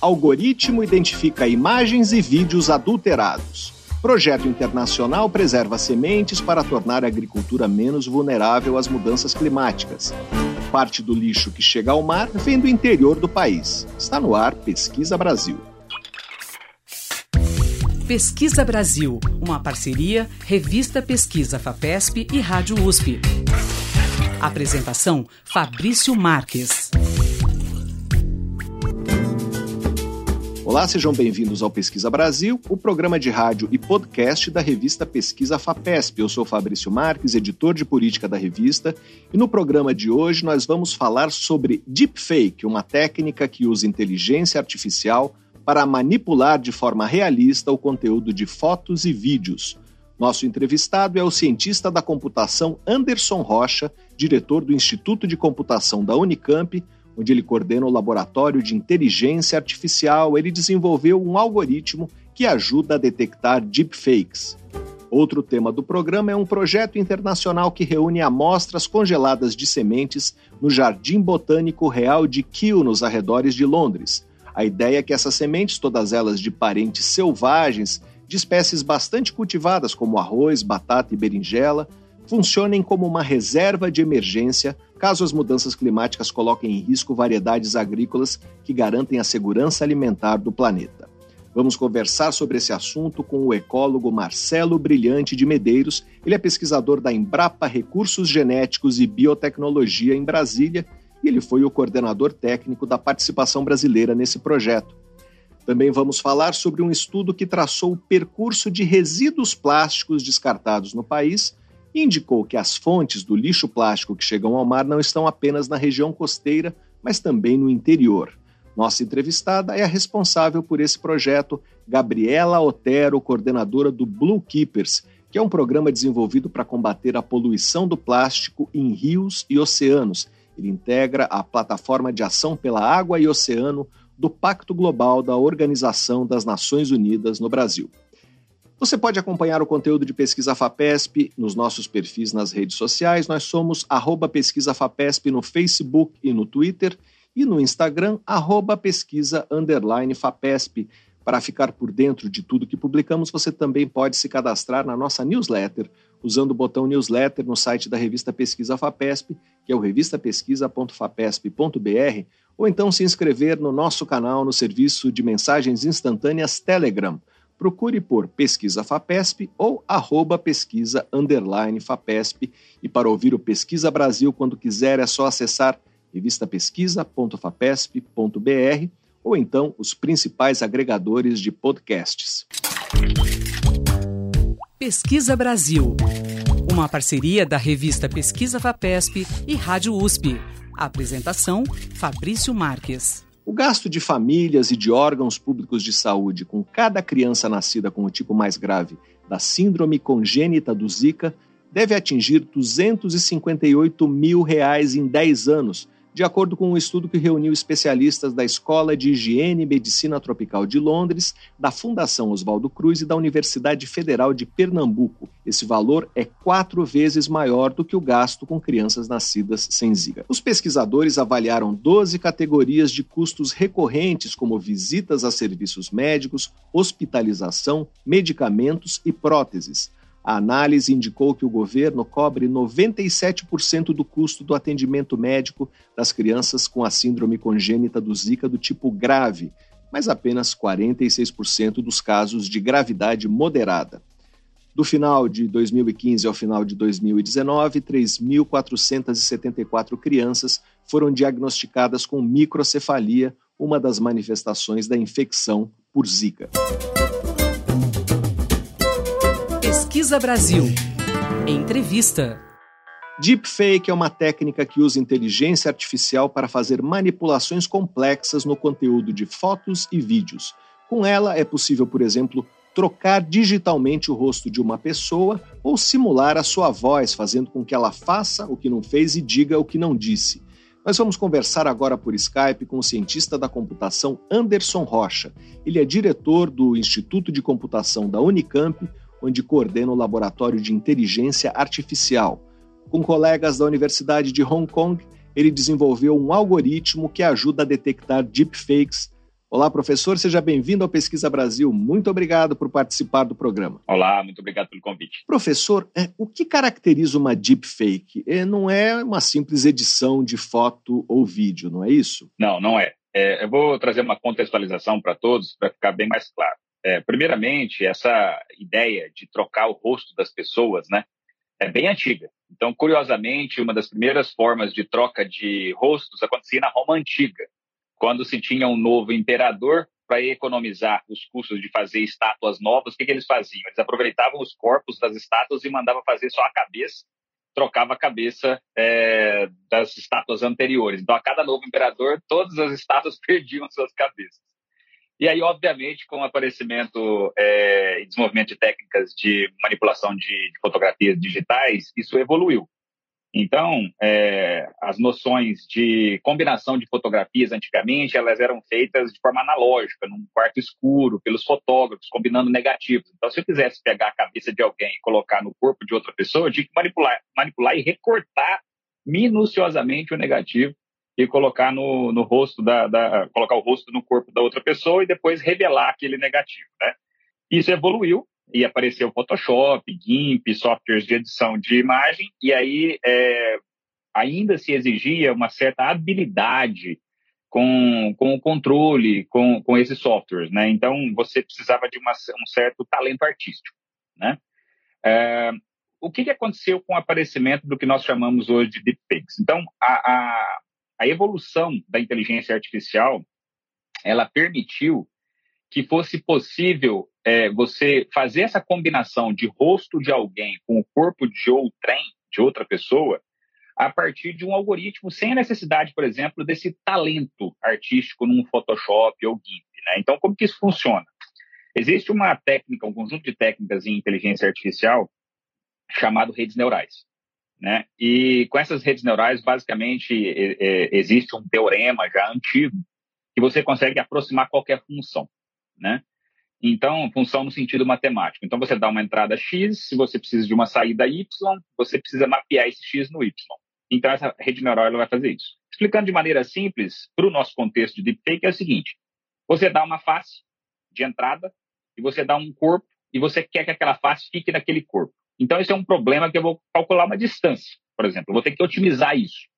Algoritmo identifica imagens e vídeos adulterados. Projeto internacional preserva sementes para tornar a agricultura menos vulnerável às mudanças climáticas. Parte do lixo que chega ao mar vem do interior do país. Está no ar Pesquisa Brasil. Pesquisa Brasil, uma parceria Revista Pesquisa FAPESP e Rádio USP. Apresentação Fabrício Marques. Olá, sejam bem-vindos ao Pesquisa Brasil, o programa de rádio e podcast da revista Pesquisa FAPESP. Eu sou Fabrício Marques, editor de política da revista, e no programa de hoje nós vamos falar sobre deepfake, uma técnica que usa inteligência artificial para manipular de forma realista o conteúdo de fotos e vídeos. Nosso entrevistado é o cientista da computação Anderson Rocha, diretor do Instituto de Computação da Unicamp, onde ele coordena o laboratório de inteligência artificial. Ele desenvolveu um algoritmo que ajuda a detectar deepfakes. Outro tema do programa é um projeto internacional que reúne amostras congeladas de sementes no Jardim Botânico Real de Kew, nos arredores de Londres. A ideia é que essas sementes, todas elas de parentes selvagens, de espécies bastante cultivadas como arroz, batata e berinjela, funcionem como uma reserva de emergência caso as mudanças climáticas coloquem em risco variedades agrícolas que garantem a segurança alimentar do planeta. Vamos conversar sobre esse assunto com o ecólogo Marcelo Brilhante de Medeiros. Ele é pesquisador da Embrapa Recursos Genéticos e Biotecnologia em Brasília e ele foi o coordenador técnico da participação brasileira nesse projeto. Também vamos falar sobre um estudo que traçou o percurso de resíduos plásticos descartados no país indicou que as fontes do lixo plástico que chegam ao mar não estão apenas na região costeira, mas também no interior. Nossa entrevistada é a responsável por esse projeto, Gabriela Otero, coordenadora do Blue Keepers, que é um programa desenvolvido para combater a poluição do plástico em rios e oceanos. Ele integra a plataforma de ação pela água e oceano do Pacto Global da Organização das Nações Unidas no Brasil. Você pode acompanhar o conteúdo de Pesquisa FAPESP nos nossos perfis nas redes sociais. Nós somos arroba Pesquisa FAPESP no Facebook e no Twitter e no Instagram, arroba pesquisa underline FAPESP. Para ficar por dentro de tudo que publicamos, você também pode se cadastrar na nossa newsletter, usando o botão newsletter no site da revista Pesquisa FAPESP, que é o revistapesquisa.fapesp.br, ou então se inscrever no nosso canal no serviço de mensagens instantâneas Telegram procure por Pesquisa FAPESP ou arroba pesquisa underline FAPESP. E para ouvir o Pesquisa Brasil quando quiser é só acessar revistapesquisa.fapesp.br ou então os principais agregadores de podcasts. Pesquisa Brasil, uma parceria da revista Pesquisa FAPESP e Rádio USP. Apresentação Fabrício Marques. O gasto de famílias e de órgãos públicos de saúde com cada criança nascida com o tipo mais grave da síndrome congênita do Zika deve atingir 258 mil reais em 10 anos, de acordo com um estudo que reuniu especialistas da Escola de Higiene e Medicina Tropical de Londres, da Fundação Oswaldo Cruz e da Universidade Federal de Pernambuco. Esse valor é quatro vezes maior do que o gasto com crianças nascidas sem Zika. Os pesquisadores avaliaram 12 categorias de custos recorrentes, como visitas a serviços médicos, hospitalização, medicamentos e próteses. A análise indicou que o governo cobre 97% do custo do atendimento médico das crianças com a síndrome congênita do Zika do tipo grave, mas apenas 46% dos casos de gravidade moderada. Do final de 2015 ao final de 2019, 3.474 crianças foram diagnosticadas com microcefalia, uma das manifestações da infecção por Zika. Pesquisa Brasil. Entrevista. Deepfake é uma técnica que usa inteligência artificial para fazer manipulações complexas no conteúdo de fotos e vídeos. Com ela, é possível, por exemplo, trocar digitalmente o rosto de uma pessoa ou simular a sua voz, fazendo com que ela faça o que não fez e diga o que não disse. Nós vamos conversar agora por Skype com o cientista da computação Anderson Rocha. Ele é diretor do Instituto de Computação da Unicamp, onde coordena o laboratório de inteligência artificial. Com colegas da Universidade de Hong Kong, ele desenvolveu um algoritmo que ajuda a detectar deepfakes. Olá, professor, seja bem-vindo ao Pesquisa Brasil. Muito obrigado por participar do programa. Olá, muito obrigado pelo convite. Professor, é, o que caracteriza uma deepfake? É, não é uma simples edição de foto ou vídeo, não é isso? Não, não é. é eu vou trazer uma contextualização para todos para ficar bem mais claro. É, primeiramente, essa ideia de trocar o rosto das pessoas, né, é bem antiga. Então, curiosamente, uma das primeiras formas de troca de rostos acontecia na Roma antiga quando se tinha um novo imperador, para economizar os custos de fazer estátuas novas, o que, que eles faziam? Eles aproveitavam os corpos das estátuas e mandavam fazer só a cabeça, trocava a cabeça é, das estátuas anteriores. Então, a cada novo imperador, todas as estátuas perdiam suas cabeças. E aí, obviamente, com o aparecimento é, e desenvolvimento de técnicas de manipulação de, de fotografias digitais, isso evoluiu. Então, é, as noções de combinação de fotografias antigamente, elas eram feitas de forma analógica, num quarto escuro, pelos fotógrafos, combinando negativos. Então, se eu quisesse pegar a cabeça de alguém e colocar no corpo de outra pessoa, eu tinha que manipular, manipular e recortar minuciosamente o negativo e colocar no, no rosto da, da, colocar o rosto no corpo da outra pessoa e depois revelar aquele negativo, né? Isso evoluiu e apareceu Photoshop, GIMP, softwares de edição de imagem, e aí é, ainda se exigia uma certa habilidade com, com o controle, com, com esses softwares, né? Então, você precisava de uma, um certo talento artístico, né? É, o que, que aconteceu com o aparecimento do que nós chamamos hoje de deepfakes? Então, a, a, a evolução da inteligência artificial, ela permitiu que fosse possível é, você fazer essa combinação de rosto de alguém com o corpo de outrem, de outra pessoa, a partir de um algoritmo sem a necessidade, por exemplo, desse talento artístico num Photoshop ou GIMP. Né? Então, como que isso funciona? Existe uma técnica, um conjunto de técnicas em inteligência artificial chamado redes neurais. Né? E com essas redes neurais, basicamente, é, é, existe um teorema já antigo que você consegue aproximar qualquer função né? Então, função no sentido matemático. Então, você dá uma entrada X, se você precisa de uma saída Y, você precisa mapear esse X no Y. Então, essa rede neural vai fazer isso. Explicando de maneira simples, para o nosso contexto de deepfake, é o seguinte: você dá uma face de entrada e você dá um corpo e você quer que aquela face fique naquele corpo. Então, esse é um problema que eu vou calcular uma distância, por exemplo. Eu vou ter que otimizar isso.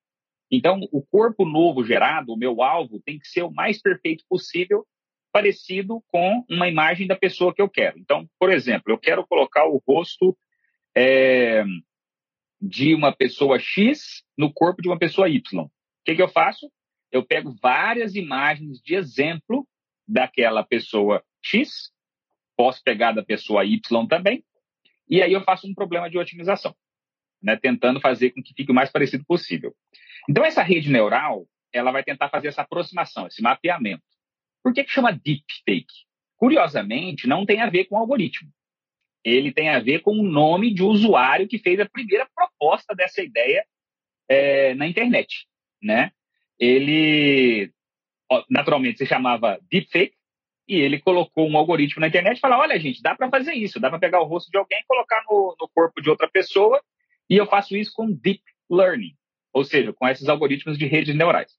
Então, o corpo novo gerado, o meu alvo, tem que ser o mais perfeito possível parecido com uma imagem da pessoa que eu quero. Então, por exemplo, eu quero colocar o rosto é, de uma pessoa X no corpo de uma pessoa Y. O que, que eu faço? Eu pego várias imagens de exemplo daquela pessoa X, posso pegar da pessoa Y também, e aí eu faço um problema de otimização, né, tentando fazer com que fique o mais parecido possível. Então, essa rede neural, ela vai tentar fazer essa aproximação, esse mapeamento. Por que, que chama deepfake? Curiosamente, não tem a ver com algoritmo. Ele tem a ver com o nome de usuário que fez a primeira proposta dessa ideia é, na internet, né? Ele, naturalmente, se chamava deepfake e ele colocou um algoritmo na internet e falou, olha, gente, dá para fazer isso, dá para pegar o rosto de alguém e colocar no, no corpo de outra pessoa e eu faço isso com deep learning, ou seja, com esses algoritmos de redes neurais.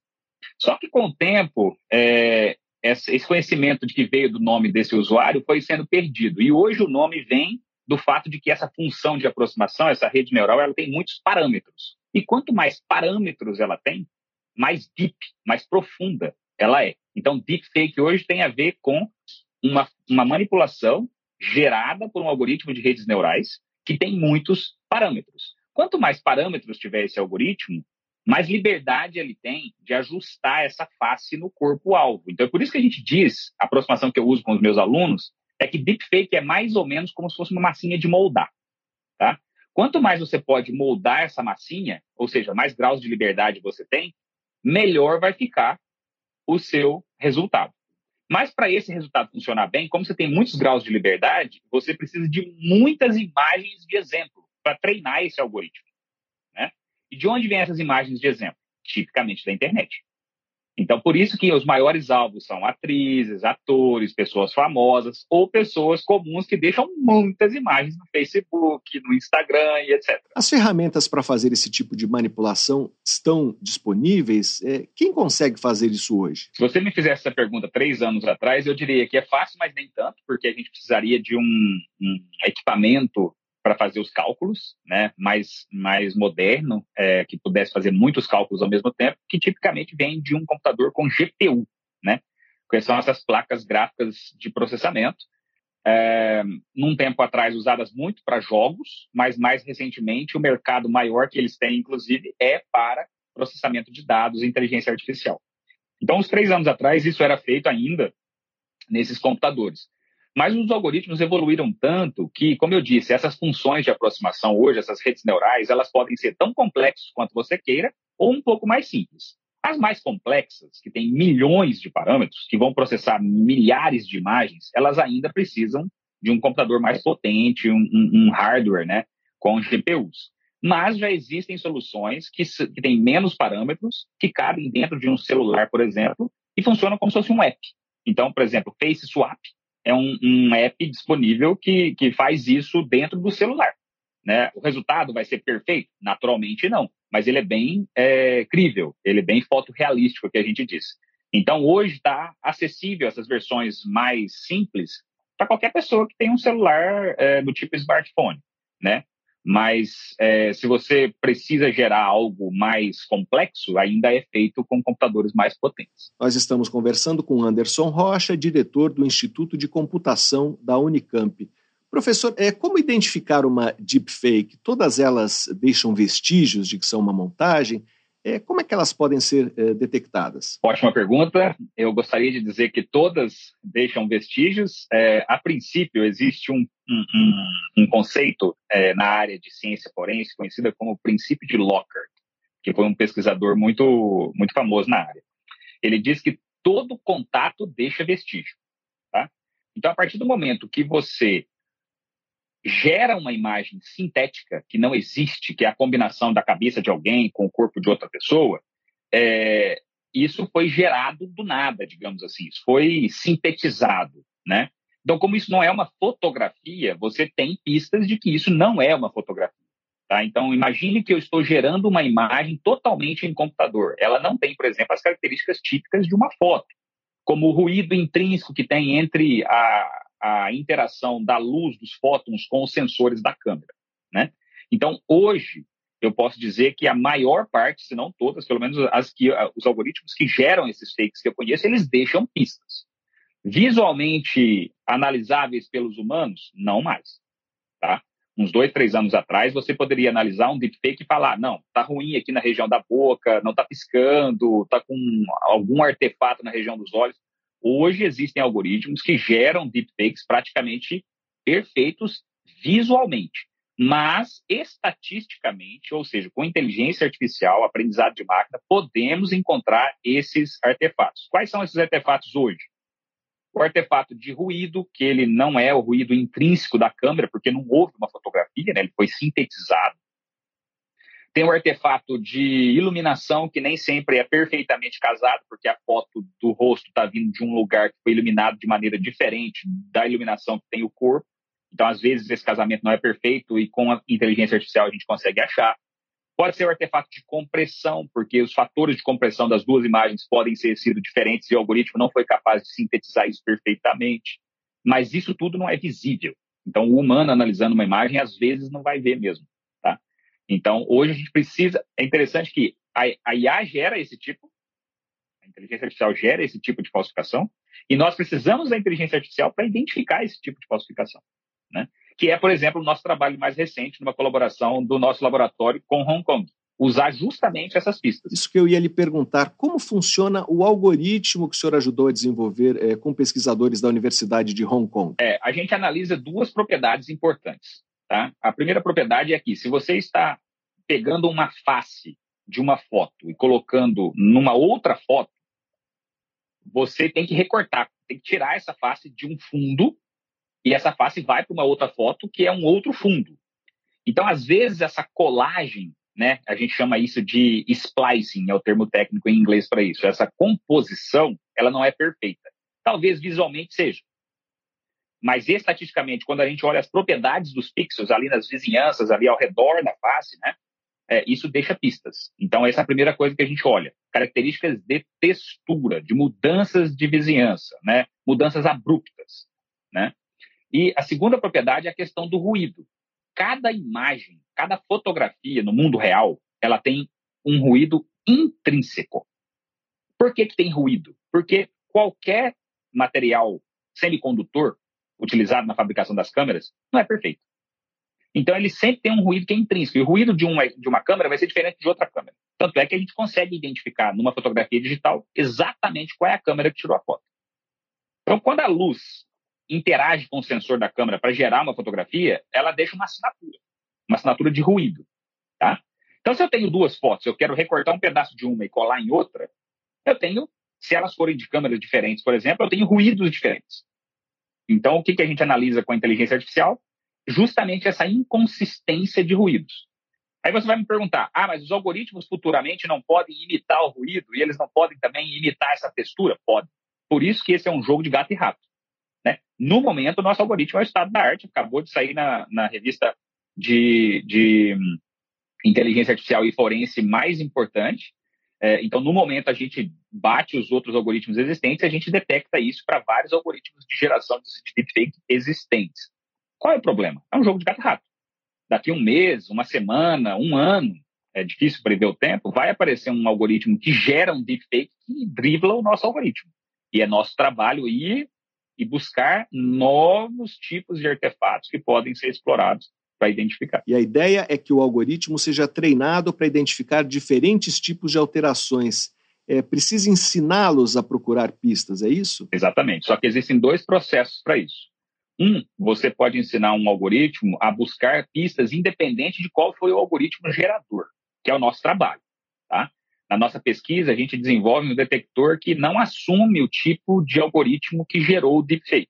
Só que com o tempo, é, esse conhecimento de que veio do nome desse usuário foi sendo perdido. E hoje o nome vem do fato de que essa função de aproximação, essa rede neural, ela tem muitos parâmetros. E quanto mais parâmetros ela tem, mais deep, mais profunda ela é. Então, deepfake hoje tem a ver com uma, uma manipulação gerada por um algoritmo de redes neurais que tem muitos parâmetros. Quanto mais parâmetros tiver esse algoritmo, mais liberdade ele tem de ajustar essa face no corpo-alvo. Então, é por isso que a gente diz, a aproximação que eu uso com os meus alunos, é que deepfake é mais ou menos como se fosse uma massinha de moldar. Tá? Quanto mais você pode moldar essa massinha, ou seja, mais graus de liberdade você tem, melhor vai ficar o seu resultado. Mas para esse resultado funcionar bem, como você tem muitos graus de liberdade, você precisa de muitas imagens de exemplo para treinar esse algoritmo. E de onde vêm essas imagens de exemplo? Tipicamente da internet. Então, por isso que os maiores alvos são atrizes, atores, pessoas famosas ou pessoas comuns que deixam muitas imagens no Facebook, no Instagram e etc. As ferramentas para fazer esse tipo de manipulação estão disponíveis? É, quem consegue fazer isso hoje? Se você me fizesse essa pergunta três anos atrás, eu diria que é fácil, mas nem tanto, porque a gente precisaria de um, um equipamento para fazer os cálculos, né, mais, mais moderno, é, que pudesse fazer muitos cálculos ao mesmo tempo, que tipicamente vem de um computador com GPU, né, que são essas placas gráficas de processamento, é, num tempo atrás usadas muito para jogos, mas mais recentemente o mercado maior que eles têm, inclusive, é para processamento de dados e inteligência artificial. Então, uns três anos atrás, isso era feito ainda nesses computadores. Mas os algoritmos evoluíram tanto que, como eu disse, essas funções de aproximação hoje, essas redes neurais, elas podem ser tão complexas quanto você queira ou um pouco mais simples. As mais complexas, que têm milhões de parâmetros, que vão processar milhares de imagens, elas ainda precisam de um computador mais potente, um, um, um hardware, né, com GPUs. Mas já existem soluções que, que têm menos parâmetros, que cabem dentro de um celular, por exemplo, e funcionam como se fosse um app. Então, por exemplo, Face Swap é um, um app disponível que, que faz isso dentro do celular. Né? O resultado vai ser perfeito? Naturalmente não, mas ele é bem é, crível, ele é bem fotorrealístico, que a gente diz. Então, hoje está acessível essas versões mais simples para qualquer pessoa que tem um celular é, do tipo smartphone, né? Mas é, se você precisa gerar algo mais complexo, ainda é feito com computadores mais potentes. Nós estamos conversando com Anderson Rocha, diretor do Instituto de Computação da Unicamp. Professor, é, como identificar uma deepfake? Todas elas deixam vestígios de que são uma montagem? É, como é que elas podem ser é, detectadas? Ótima pergunta. Eu gostaria de dizer que todas deixam vestígios. É, a princípio, existe um, um, um conceito é, na área de ciência forense conhecida como princípio de Lockhart, que foi um pesquisador muito, muito famoso na área. Ele diz que todo contato deixa vestígio. Tá? Então, a partir do momento que você gera uma imagem sintética que não existe, que é a combinação da cabeça de alguém com o corpo de outra pessoa, é, isso foi gerado do nada, digamos assim, isso foi sintetizado, né? Então, como isso não é uma fotografia, você tem pistas de que isso não é uma fotografia. Tá? Então, imagine que eu estou gerando uma imagem totalmente em computador. Ela não tem, por exemplo, as características típicas de uma foto, como o ruído intrínseco que tem entre a, a interação da luz dos fótons com os sensores da câmera, né? Então, hoje, eu posso dizer que a maior parte, se não todas, pelo menos as que os algoritmos que geram esses fakes que eu conheço, eles deixam pistas. Visualmente analisáveis pelos humanos, não mais, tá? Uns dois, três anos atrás, você poderia analisar um deepfake e falar, não, tá ruim aqui na região da boca, não tá piscando, tá com algum artefato na região dos olhos. Hoje existem algoritmos que geram deepfakes praticamente perfeitos visualmente, mas estatisticamente, ou seja, com inteligência artificial, aprendizado de máquina, podemos encontrar esses artefatos. Quais são esses artefatos hoje? O artefato de ruído, que ele não é o ruído intrínseco da câmera, porque não houve uma fotografia, né? ele foi sintetizado. Tem o artefato de iluminação, que nem sempre é perfeitamente casado, porque a foto do rosto está vindo de um lugar que foi iluminado de maneira diferente da iluminação que tem o corpo. Então, às vezes, esse casamento não é perfeito e com a inteligência artificial a gente consegue achar. Pode ser o artefato de compressão, porque os fatores de compressão das duas imagens podem ser sido diferentes e o algoritmo não foi capaz de sintetizar isso perfeitamente. Mas isso tudo não é visível. Então, o humano analisando uma imagem, às vezes, não vai ver mesmo. Então, hoje a gente precisa. É interessante que a, a IA gera esse tipo, a inteligência artificial gera esse tipo de falsificação, e nós precisamos da inteligência artificial para identificar esse tipo de falsificação. Né? Que é, por exemplo, o nosso trabalho mais recente, numa colaboração do nosso laboratório com Hong Kong. Usar justamente essas pistas. Isso que eu ia lhe perguntar: como funciona o algoritmo que o senhor ajudou a desenvolver é, com pesquisadores da Universidade de Hong Kong? É, a gente analisa duas propriedades importantes. Tá? A primeira propriedade é que se você está pegando uma face de uma foto e colocando numa outra foto, você tem que recortar, tem que tirar essa face de um fundo e essa face vai para uma outra foto que é um outro fundo. Então, às vezes, essa colagem né? A gente chama isso de splicing, é o termo técnico em inglês para isso. Essa composição, ela não é perfeita. Talvez visualmente seja. Mas estatisticamente, quando a gente olha as propriedades dos pixels ali nas vizinhanças, ali ao redor da face, né? É, isso deixa pistas. Então, essa é a primeira coisa que a gente olha. Características de textura, de mudanças de vizinhança, né? Mudanças abruptas, né? E a segunda propriedade é a questão do ruído. Cada imagem, cada fotografia no mundo real, ela tem um ruído intrínseco. Por que, que tem ruído? Porque qualquer material semicondutor utilizado na fabricação das câmeras não é perfeito. Então, ele sempre tem um ruído que é intrínseco. E o ruído de uma, de uma câmera vai ser diferente de outra câmera. Tanto é que a gente consegue identificar numa fotografia digital exatamente qual é a câmera que tirou a foto. Então, quando a luz interage com o sensor da câmera para gerar uma fotografia, ela deixa uma assinatura, uma assinatura de ruído. Tá? Então, se eu tenho duas fotos, eu quero recortar um pedaço de uma e colar em outra, eu tenho, se elas forem de câmeras diferentes, por exemplo, eu tenho ruídos diferentes. Então, o que, que a gente analisa com a inteligência artificial? Justamente essa inconsistência de ruídos. Aí você vai me perguntar, ah, mas os algoritmos futuramente não podem imitar o ruído e eles não podem também imitar essa textura? Pode. Por isso que esse é um jogo de gato e rato. Né? No momento, o nosso algoritmo é o estado da arte, acabou de sair na, na revista de, de hum, inteligência artificial e forense mais importante. É, então, no momento, a gente bate os outros algoritmos existentes e a gente detecta isso para vários algoritmos de geração de deepfake existentes. Qual é o problema? É um jogo de gato e rato. Daqui um mês, uma semana, um ano, é difícil prever o tempo, vai aparecer um algoritmo que gera um deepfake que dribla o nosso algoritmo. E é nosso trabalho ir e buscar novos tipos de artefatos que podem ser explorados para identificar. E a ideia é que o algoritmo seja treinado para identificar diferentes tipos de alterações. É, precisa ensiná-los a procurar pistas, é isso? Exatamente. Só que existem dois processos para isso. Um, você pode ensinar um algoritmo a buscar pistas independente de qual foi o algoritmo gerador, que é o nosso trabalho. Tá? Na nossa pesquisa, a gente desenvolve um detector que não assume o tipo de algoritmo que gerou o deepfake.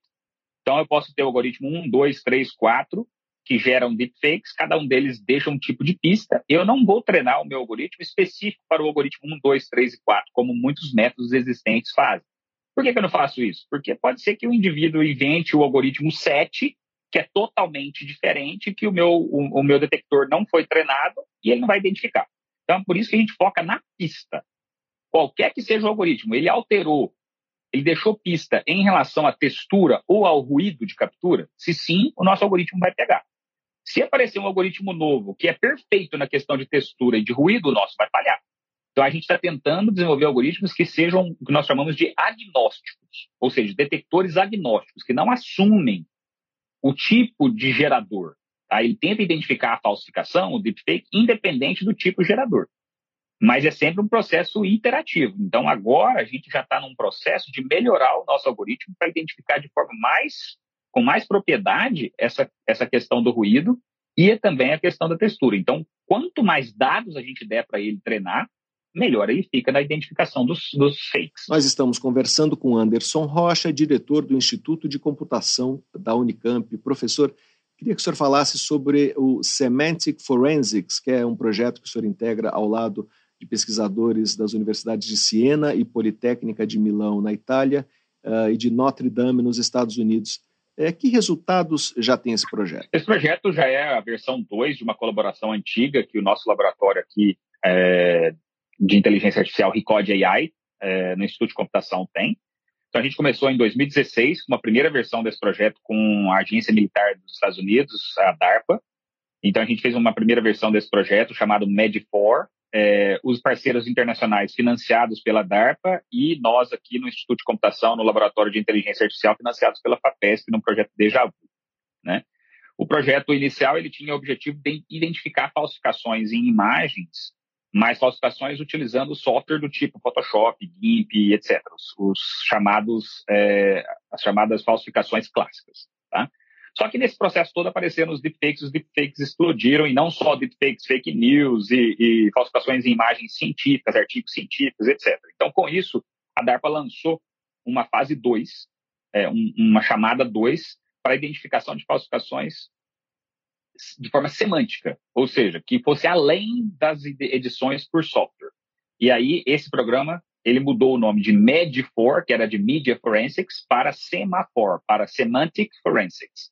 Então, eu posso ter o algoritmo 1, 2, 3, 4, que geram deepfakes, cada um deles deixa um tipo de pista. Eu não vou treinar o meu algoritmo específico para o algoritmo 1, 2, 3 e 4, como muitos métodos existentes fazem. Por que, que eu não faço isso? Porque pode ser que o indivíduo invente o algoritmo 7, que é totalmente diferente, que o meu, o, o meu detector não foi treinado e ele não vai identificar. Então, por isso que a gente foca na pista. Qualquer que seja o algoritmo, ele alterou, ele deixou pista em relação à textura ou ao ruído de captura? Se sim, o nosso algoritmo vai pegar. Se aparecer um algoritmo novo que é perfeito na questão de textura e de ruído, o nosso vai falhar. Então, a gente está tentando desenvolver algoritmos que sejam o que nós chamamos de agnósticos, ou seja, detectores agnósticos, que não assumem o tipo de gerador. Tá? Ele tenta identificar a falsificação, o deepfake, independente do tipo gerador. Mas é sempre um processo interativo. Então, agora a gente já está num processo de melhorar o nosso algoritmo para identificar de forma mais, com mais propriedade, essa, essa questão do ruído e também a questão da textura. Então, quanto mais dados a gente der para ele treinar, melhor ele fica na identificação dos, dos fakes. Nós estamos conversando com Anderson Rocha, diretor do Instituto de Computação da Unicamp. Professor, queria que o senhor falasse sobre o Semantic Forensics, que é um projeto que o senhor integra ao lado de pesquisadores das universidades de Siena e Politécnica de Milão, na Itália, uh, e de Notre Dame, nos Estados Unidos. É, que resultados já tem esse projeto? Esse projeto já é a versão 2 de uma colaboração antiga que o nosso laboratório aqui é, de inteligência artificial Recode AI, é, no Instituto de Computação tem. Então, a gente começou em 2016 com uma primeira versão desse projeto com a Agência Militar dos Estados Unidos, a DARPA. Então, a gente fez uma primeira versão desse projeto chamado MED4, é, os parceiros internacionais financiados pela DARPA e nós aqui no Instituto de Computação, no Laboratório de Inteligência Artificial, financiados pela FAPESP, no projeto Deja Vu. Né? O projeto inicial ele tinha o objetivo de identificar falsificações em imagens mais falsificações utilizando software do tipo Photoshop, GIMP, etc. Os, os chamados, é, as chamadas falsificações clássicas. Tá? Só que nesse processo todo apareceram os deepfakes, os deepfakes explodiram, e não só deepfakes, fake news e, e falsificações em imagens científicas, artigos científicos, etc. Então, com isso, a DARPA lançou uma fase 2, é, um, uma chamada 2, para identificação de falsificações de forma semântica, ou seja, que fosse além das edições por software. E aí esse programa ele mudou o nome de MED4, que era de Media Forensics, para Semaphore, para Semantic Forensics.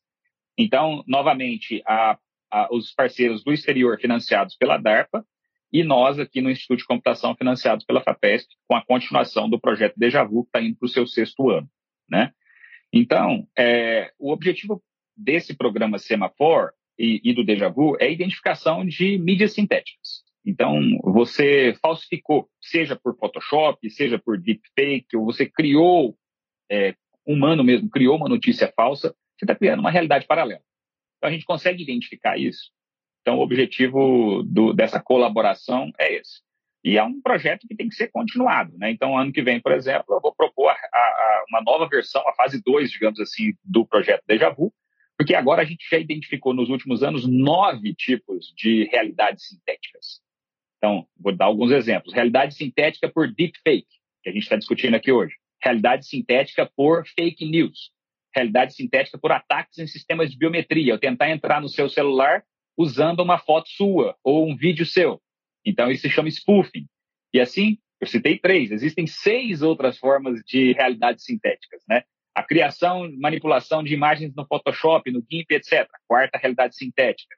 Então, novamente, a, a, os parceiros do exterior financiados pela DARPA e nós aqui no Instituto de Computação financiados pela FAPESP, com a continuação do projeto Deja Vu, que está indo para o seu sexto ano. Né? Então, é, o objetivo desse programa Semaphore e, e do Deja Vu é a identificação de mídias sintéticas. Então, você falsificou, seja por Photoshop, seja por deepfake, ou você criou, é, humano mesmo, criou uma notícia falsa, você está criando uma realidade paralela. Então, a gente consegue identificar isso. Então, o objetivo do, dessa colaboração é esse. E é um projeto que tem que ser continuado. Né? Então, ano que vem, por exemplo, eu vou propor a, a, uma nova versão, a fase 2, digamos assim, do projeto Deja Vu, porque agora a gente já identificou nos últimos anos nove tipos de realidades sintéticas. Então, vou dar alguns exemplos. Realidade sintética por deepfake, que a gente está discutindo aqui hoje. Realidade sintética por fake news. Realidade sintética por ataques em sistemas de biometria. Eu tentar entrar no seu celular usando uma foto sua ou um vídeo seu. Então, isso se chama spoofing. E assim, eu citei três. Existem seis outras formas de realidades sintéticas, né? A criação, manipulação de imagens no Photoshop, no GIMP, etc. Quarta realidade sintética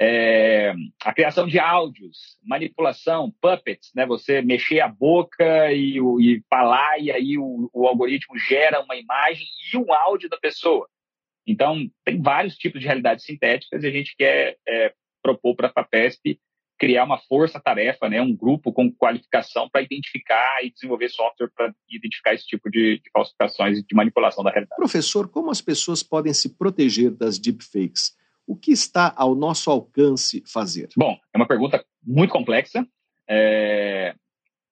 é, a criação de áudios, manipulação, puppets, né? Você mexer a boca e, e falar e aí o, o, algoritmo gera uma imagem e um áudio da pessoa. Então, tem vários tipos de realidades sintéticas e a gente quer é, propor para a FAPESP criar uma força-tarefa, né? Um grupo com qualificação para identificar e desenvolver software para identificar esse tipo de, de falsificações e de manipulação da realidade. Professor, como as pessoas podem se proteger das deepfakes? O que está ao nosso alcance fazer? Bom, é uma pergunta muito complexa. É...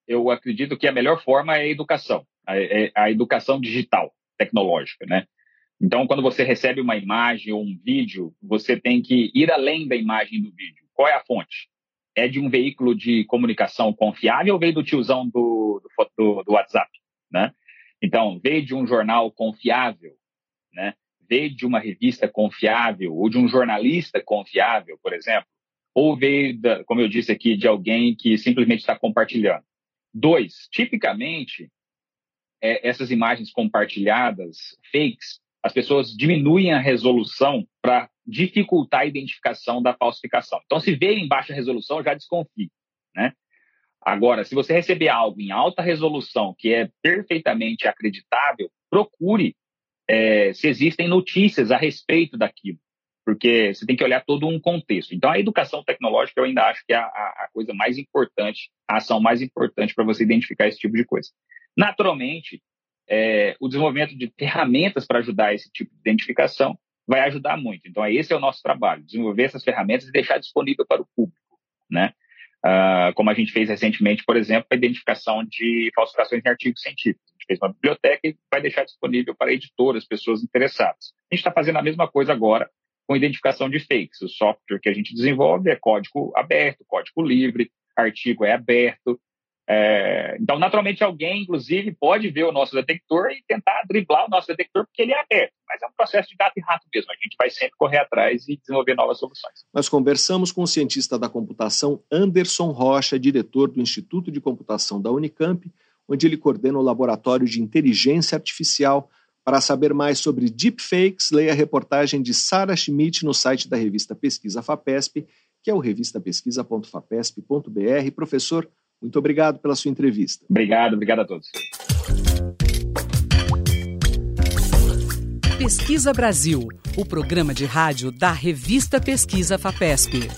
Eu acredito que a melhor forma é a educação, a, é a educação digital, tecnológica, né? Então, quando você recebe uma imagem ou um vídeo, você tem que ir além da imagem do vídeo. Qual é a fonte? É de um veículo de comunicação confiável ou veio do tiozão do, do, do WhatsApp, né? Então, veio de um jornal confiável, né? veio de uma revista confiável ou de um jornalista confiável, por exemplo, ou veio, da, como eu disse aqui, de alguém que simplesmente está compartilhando. Dois, tipicamente, é, essas imagens compartilhadas, fakes, as pessoas diminuem a resolução para dificultar a identificação da falsificação. Então, se veio em baixa resolução, já desconfie, né? Agora, se você receber algo em alta resolução que é perfeitamente acreditável, procure é, se existem notícias a respeito daquilo, porque você tem que olhar todo um contexto. Então, a educação tecnológica eu ainda acho que é a, a coisa mais importante, a ação mais importante para você identificar esse tipo de coisa. Naturalmente, é, o desenvolvimento de ferramentas para ajudar esse tipo de identificação vai ajudar muito. Então, esse é o nosso trabalho, desenvolver essas ferramentas e deixar disponível para o público, né? Uh, como a gente fez recentemente, por exemplo, a identificação de falsificações em artigos científicos. A gente fez uma biblioteca e vai deixar disponível para editoras, pessoas interessadas. A gente está fazendo a mesma coisa agora com identificação de fakes. O software que a gente desenvolve é código aberto, código livre, artigo é aberto, é, então, naturalmente, alguém, inclusive, pode ver o nosso detector e tentar driblar o nosso detector porque ele é aberto. Mas é um processo de gato e rato mesmo. A gente vai sempre correr atrás e desenvolver novas soluções. Nós conversamos com o cientista da computação Anderson Rocha, diretor do Instituto de Computação da Unicamp, onde ele coordena o Laboratório de Inteligência Artificial. Para saber mais sobre deepfakes, leia a reportagem de Sara Schmidt no site da revista Pesquisa FAPESP, que é o revistapesquisa.fapesp.br. Professor, muito obrigado pela sua entrevista. Obrigado, obrigado a todos. Pesquisa Brasil, o programa de rádio da revista Pesquisa FAPESP.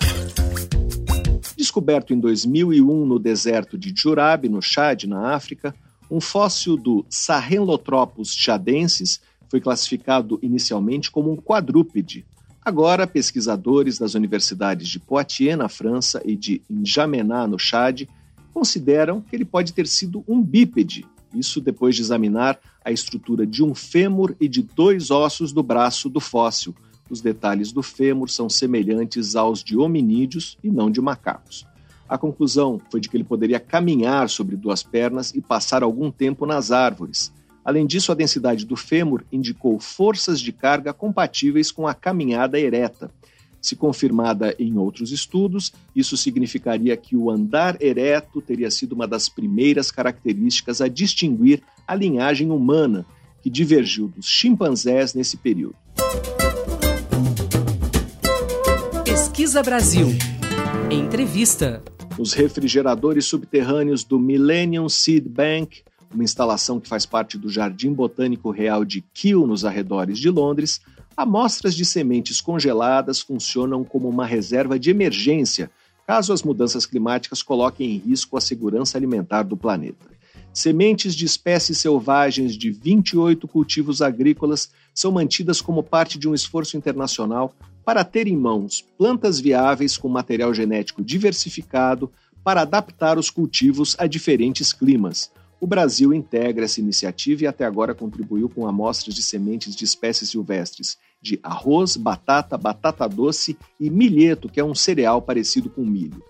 Descoberto em 2001 no deserto de Jurab, no Chad, na África, um fóssil do Sahelanthropus chadensis foi classificado inicialmente como um quadrúpede. Agora, pesquisadores das universidades de Poitiers, na França, e de N'Djamena, no Chad, consideram que ele pode ter sido um bípede, isso depois de examinar a estrutura de um fêmur e de dois ossos do braço do fóssil. Os detalhes do fêmur são semelhantes aos de hominídeos e não de macacos. A conclusão foi de que ele poderia caminhar sobre duas pernas e passar algum tempo nas árvores. Além disso, a densidade do fêmur indicou forças de carga compatíveis com a caminhada ereta. Se confirmada em outros estudos, isso significaria que o andar ereto teria sido uma das primeiras características a distinguir a linhagem humana, que divergiu dos chimpanzés nesse período. Pesquisa Brasil. Entrevista. Os refrigeradores subterrâneos do Millennium Seed Bank, uma instalação que faz parte do Jardim Botânico Real de Kew, nos arredores de Londres, Amostras de sementes congeladas funcionam como uma reserva de emergência caso as mudanças climáticas coloquem em risco a segurança alimentar do planeta. Sementes de espécies selvagens de 28 cultivos agrícolas são mantidas como parte de um esforço internacional para ter em mãos plantas viáveis com material genético diversificado para adaptar os cultivos a diferentes climas o Brasil integra essa iniciativa e até agora contribuiu com amostras de sementes de espécies silvestres de arroz, batata, batata doce e milheto, que é um cereal parecido com milho.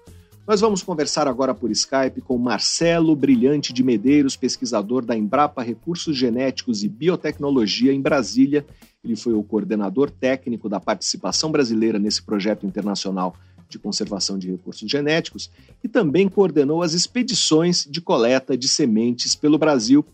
Nós vamos conversar agora por Skype com Marcelo Brilhante de Medeiros, pesquisador da Embrapa Recursos Genéticos e Biotecnologia em Brasília. Ele foi o coordenador técnico da participação brasileira nesse projeto internacional de conservação de recursos genéticos e também coordenou as expedições de coleta de sementes pelo Brasil.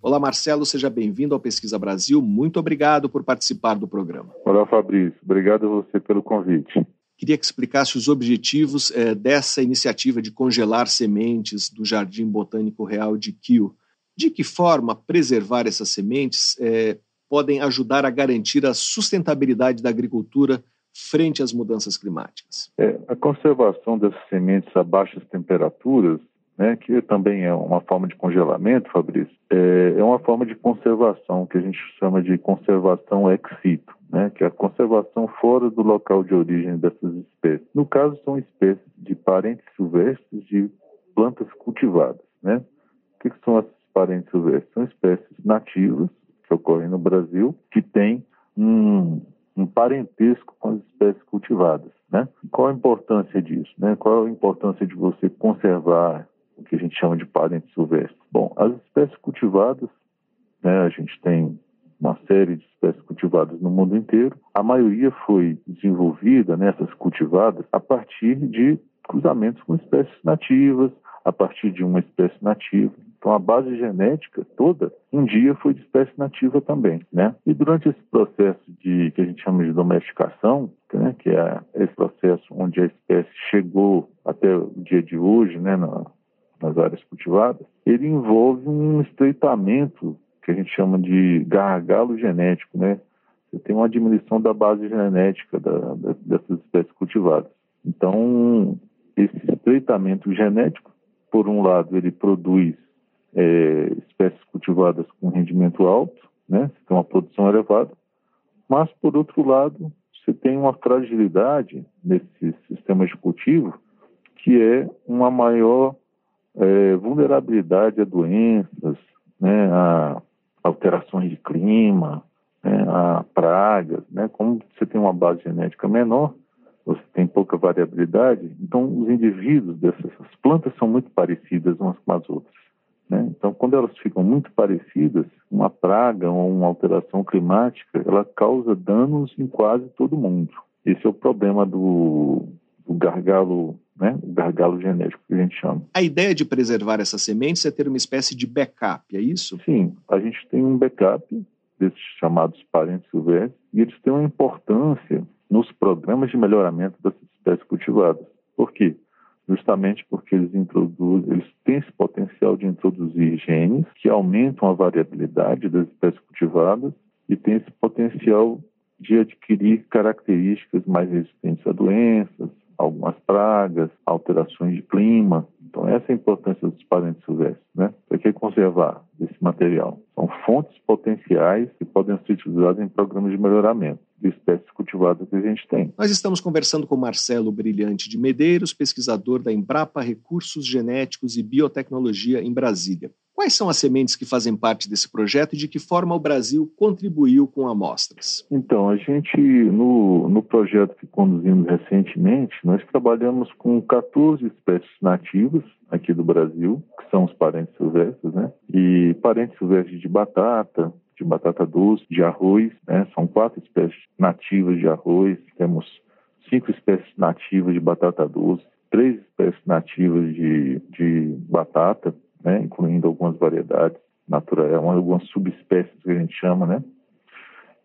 Olá, Marcelo, seja bem-vindo ao Pesquisa Brasil. Muito obrigado por participar do programa. Olá, Fabrício. Obrigado a você pelo convite. Queria que explicasse os objetivos eh, dessa iniciativa de congelar sementes do Jardim Botânico Real de Kew. De que forma preservar essas sementes eh, podem ajudar a garantir a sustentabilidade da agricultura frente às mudanças climáticas? É, a conservação dessas sementes a baixas temperaturas, né, que também é uma forma de congelamento, Fabrício, é, é uma forma de conservação que a gente chama de conservação ex situ, né, que é a conservação fora do local de origem dessas espécies. No caso, são espécies de parentes silvestres de plantas cultivadas. Né? O que, que são essas parentes silvestres? São espécies nativas que ocorrem no Brasil, que têm um, um parentesco com as espécies cultivadas. Né? Qual a importância disso? Né? Qual a importância de você conservar o que a gente chama de parentes silvestres? Bom, as espécies cultivadas, né, a gente tem uma série de espécies cultivadas no mundo inteiro. A maioria foi desenvolvida, nessas né, cultivadas, a partir de cruzamentos com espécies nativas, a partir de uma espécie nativa. Então, a base genética toda, um dia, foi de espécie nativa também, né? E durante esse processo de que a gente chama de domesticação, né, que é esse processo onde a espécie chegou até o dia de hoje, né, na, nas áreas cultivadas, ele envolve um estreitamento que a gente chama de gargalo genético, né? Você tem uma diminuição da base genética da, da, dessas espécies cultivadas. Então, esse estreitamento genético, por um lado, ele produz é, espécies cultivadas com rendimento alto, né? Você tem uma produção elevada, mas por outro lado você tem uma fragilidade nesses sistemas de cultivo que é uma maior é, vulnerabilidade a doenças, né? A alterações de clima, né? a pragas, né? Como você tem uma base genética menor, você tem pouca variabilidade, então os indivíduos dessas plantas são muito parecidas umas com as outras. Né? Então, quando elas ficam muito parecidas, uma praga ou uma alteração climática, ela causa danos em quase todo mundo. Esse é o problema do, do gargalo, né? o gargalo genético que a gente chama. A ideia de preservar essas sementes é ter uma espécie de backup, é isso? Sim, a gente tem um backup desses chamados parentes silvestres e eles têm uma importância programas de melhoramento dessas espécies cultivadas. Por quê? justamente porque eles introduzem, eles têm esse potencial de introduzir genes que aumentam a variabilidade das espécies cultivadas e têm esse potencial de adquirir características mais resistentes a doenças, algumas pragas, alterações de clima. Então, essa é a importância dos parentes silvestres, né? Para que conservar esse material? São fontes potenciais que podem ser utilizadas em programas de melhoramento de espécies cultivadas que a gente tem. Nós estamos conversando com Marcelo Brilhante de Medeiros, pesquisador da Embrapa Recursos Genéticos e Biotecnologia em Brasília. Quais são as sementes que fazem parte desse projeto e de que forma o Brasil contribuiu com amostras? Então, a gente, no, no projeto que conduzimos recentemente, nós trabalhamos com 14 espécies nativas aqui do Brasil, que são os parentes silvestres, né? E parentes silvestres de batata, de batata doce, de arroz, né? São quatro espécies nativas de arroz. Temos cinco espécies nativas de batata doce, três espécies nativas de, de batata, né, incluindo algumas variedades naturais, algumas subespécies que a gente chama, né?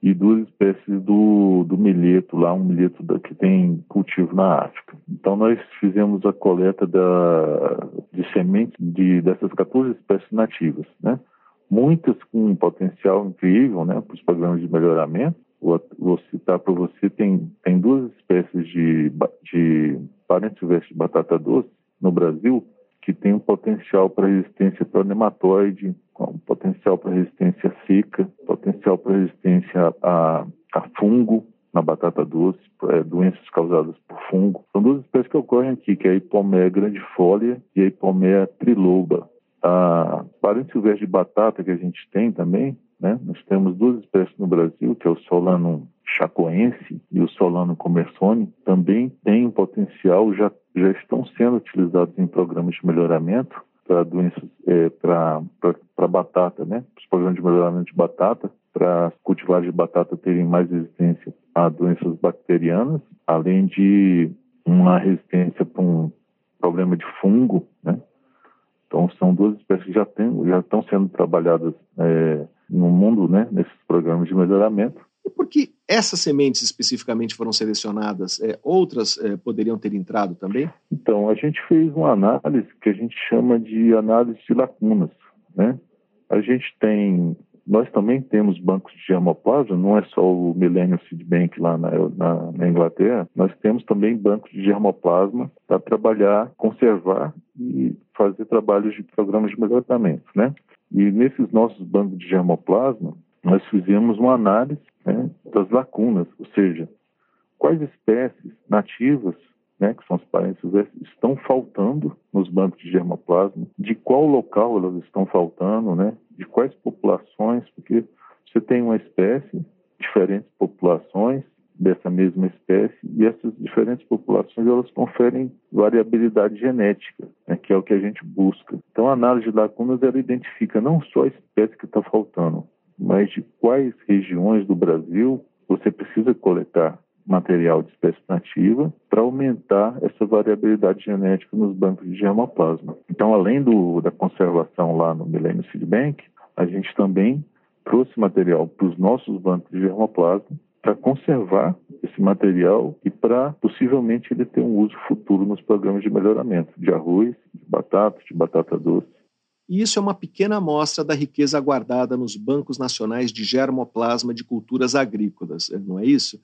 E duas espécies do, do milheto, lá um milheto da, que tem cultivo na África. Então nós fizemos a coleta da, de sementes de, dessas 14 espécies nativas, né? Muitas com um potencial incrível, né, para os programas de melhoramento. Vou, vou citar para você, tem, tem duas espécies de, de parente silvestre de batata doce no Brasil que tem um potencial para resistência para nematóide, um potencial para resistência seca, potencial para resistência a, a, fungo na batata doce, é, doenças causadas por fungo. São duas espécies que ocorrem aqui, que é a hipomeia grandifólia e a hipomeia triloba. A parente de batata que a gente tem também, né? Nós temos duas espécies no Brasil, que é o Solano chacoense e o Solano comersone, também têm um potencial, já, já estão sendo utilizados em programas de melhoramento para doenças, é, para batata, né? Os programas de melhoramento de batata, para cultivares de batata terem mais resistência a doenças bacterianas, além de uma resistência para um problema de fungo, né? Então são duas espécies que já, tem, já estão sendo trabalhadas é, no mundo, né, nesses programas de melhoramento. E por que essas sementes especificamente foram selecionadas? É, outras é, poderiam ter entrado também? Então, a gente fez uma análise que a gente chama de análise de lacunas, né? A gente tem, nós também temos bancos de germoplasma, não é só o Millennium Seed Bank lá na, na, na Inglaterra, nós temos também bancos de germoplasma para trabalhar, conservar e fazer trabalhos de programas de melhoramento, né? E nesses nossos bancos de germoplasma, nós fizemos uma análise né, das lacunas, ou seja, quais espécies nativas, né, que são os parentes estão faltando nos bancos de germoplasma, de qual local elas estão faltando, né, de quais populações, porque você tem uma espécie, diferentes populações, dessa mesma espécie e essas diferentes populações elas conferem variabilidade genética, né, que é o que a gente busca. Então a análise de lacunas ela identifica não só a espécie que está faltando, mas de quais regiões do Brasil você precisa coletar material de espécie nativa para aumentar essa variabilidade genética nos bancos de germoplasma. Então, além do, da conservação lá no Millennium Seed Bank, a gente também trouxe material para os nossos bancos de germoplasma para conservar esse material e para possivelmente ele ter um uso futuro nos programas de melhoramento de arroz, de batata, de batata doce. E isso é uma pequena amostra da riqueza guardada nos bancos nacionais de germoplasma de culturas agrícolas, não é isso?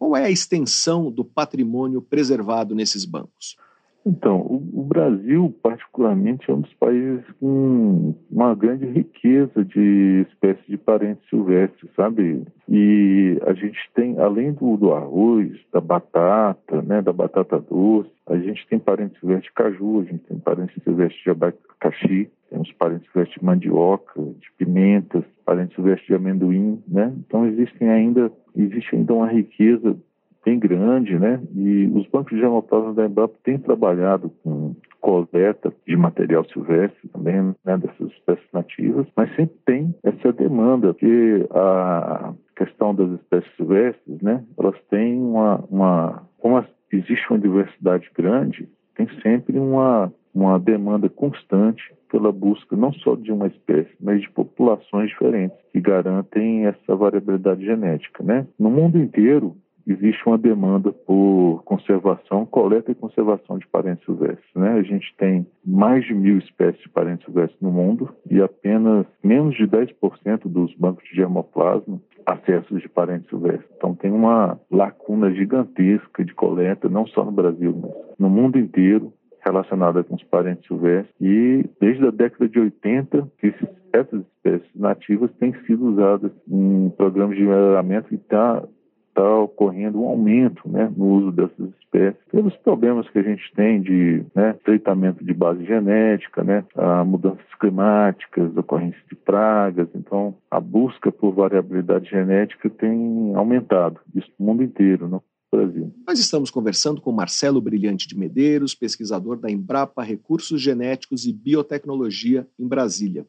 Qual é a extensão do patrimônio preservado nesses bancos? Então, o, Brasil, particularmente, é um dos países com uma grande riqueza de espécies de parentes silvestres, sabe? E a gente tem, além do, do arroz, da batata, né, da batata doce, a gente tem parentes silvestres de caju, a gente tem parentes silvestres de abacaxi, temos parentes silvestres de mandioca, de pimentas, parentes silvestres de amendoim, né? Então existem ainda, existe ainda uma riqueza bem grande, né? E os bancos de germoplasma da Embrapa têm trabalhado com coleta de material silvestre também, né, dessas espécies nativas, mas sempre tem essa demanda, porque a questão das espécies silvestres, né, elas têm uma, uma como existe uma diversidade grande, tem sempre uma, uma demanda constante pela busca não só de uma espécie, mas de populações diferentes que garantem essa variabilidade genética, né? No mundo inteiro, existe uma demanda por conservação, coleta e conservação de parentes silvestres. Né? A gente tem mais de mil espécies de parentes silvestres no mundo e apenas menos de 10% dos bancos de germoplasma acessos de parentes silvestres. Então tem uma lacuna gigantesca de coleta, não só no Brasil, mas no mundo inteiro, relacionada com os parentes silvestres. E desde a década de 80, esses, essas espécies nativas têm sido usadas em programas de melhoramento e está está ocorrendo um aumento né, no uso dessas espécies, pelos problemas que a gente tem de né, tratamento de base genética, né, mudanças climáticas, ocorrência de pragas. Então, a busca por variabilidade genética tem aumentado, isso no mundo inteiro. Não? Brasil. Nós estamos conversando com Marcelo Brilhante de Medeiros, pesquisador da Embrapa Recursos Genéticos e Biotecnologia em Brasília.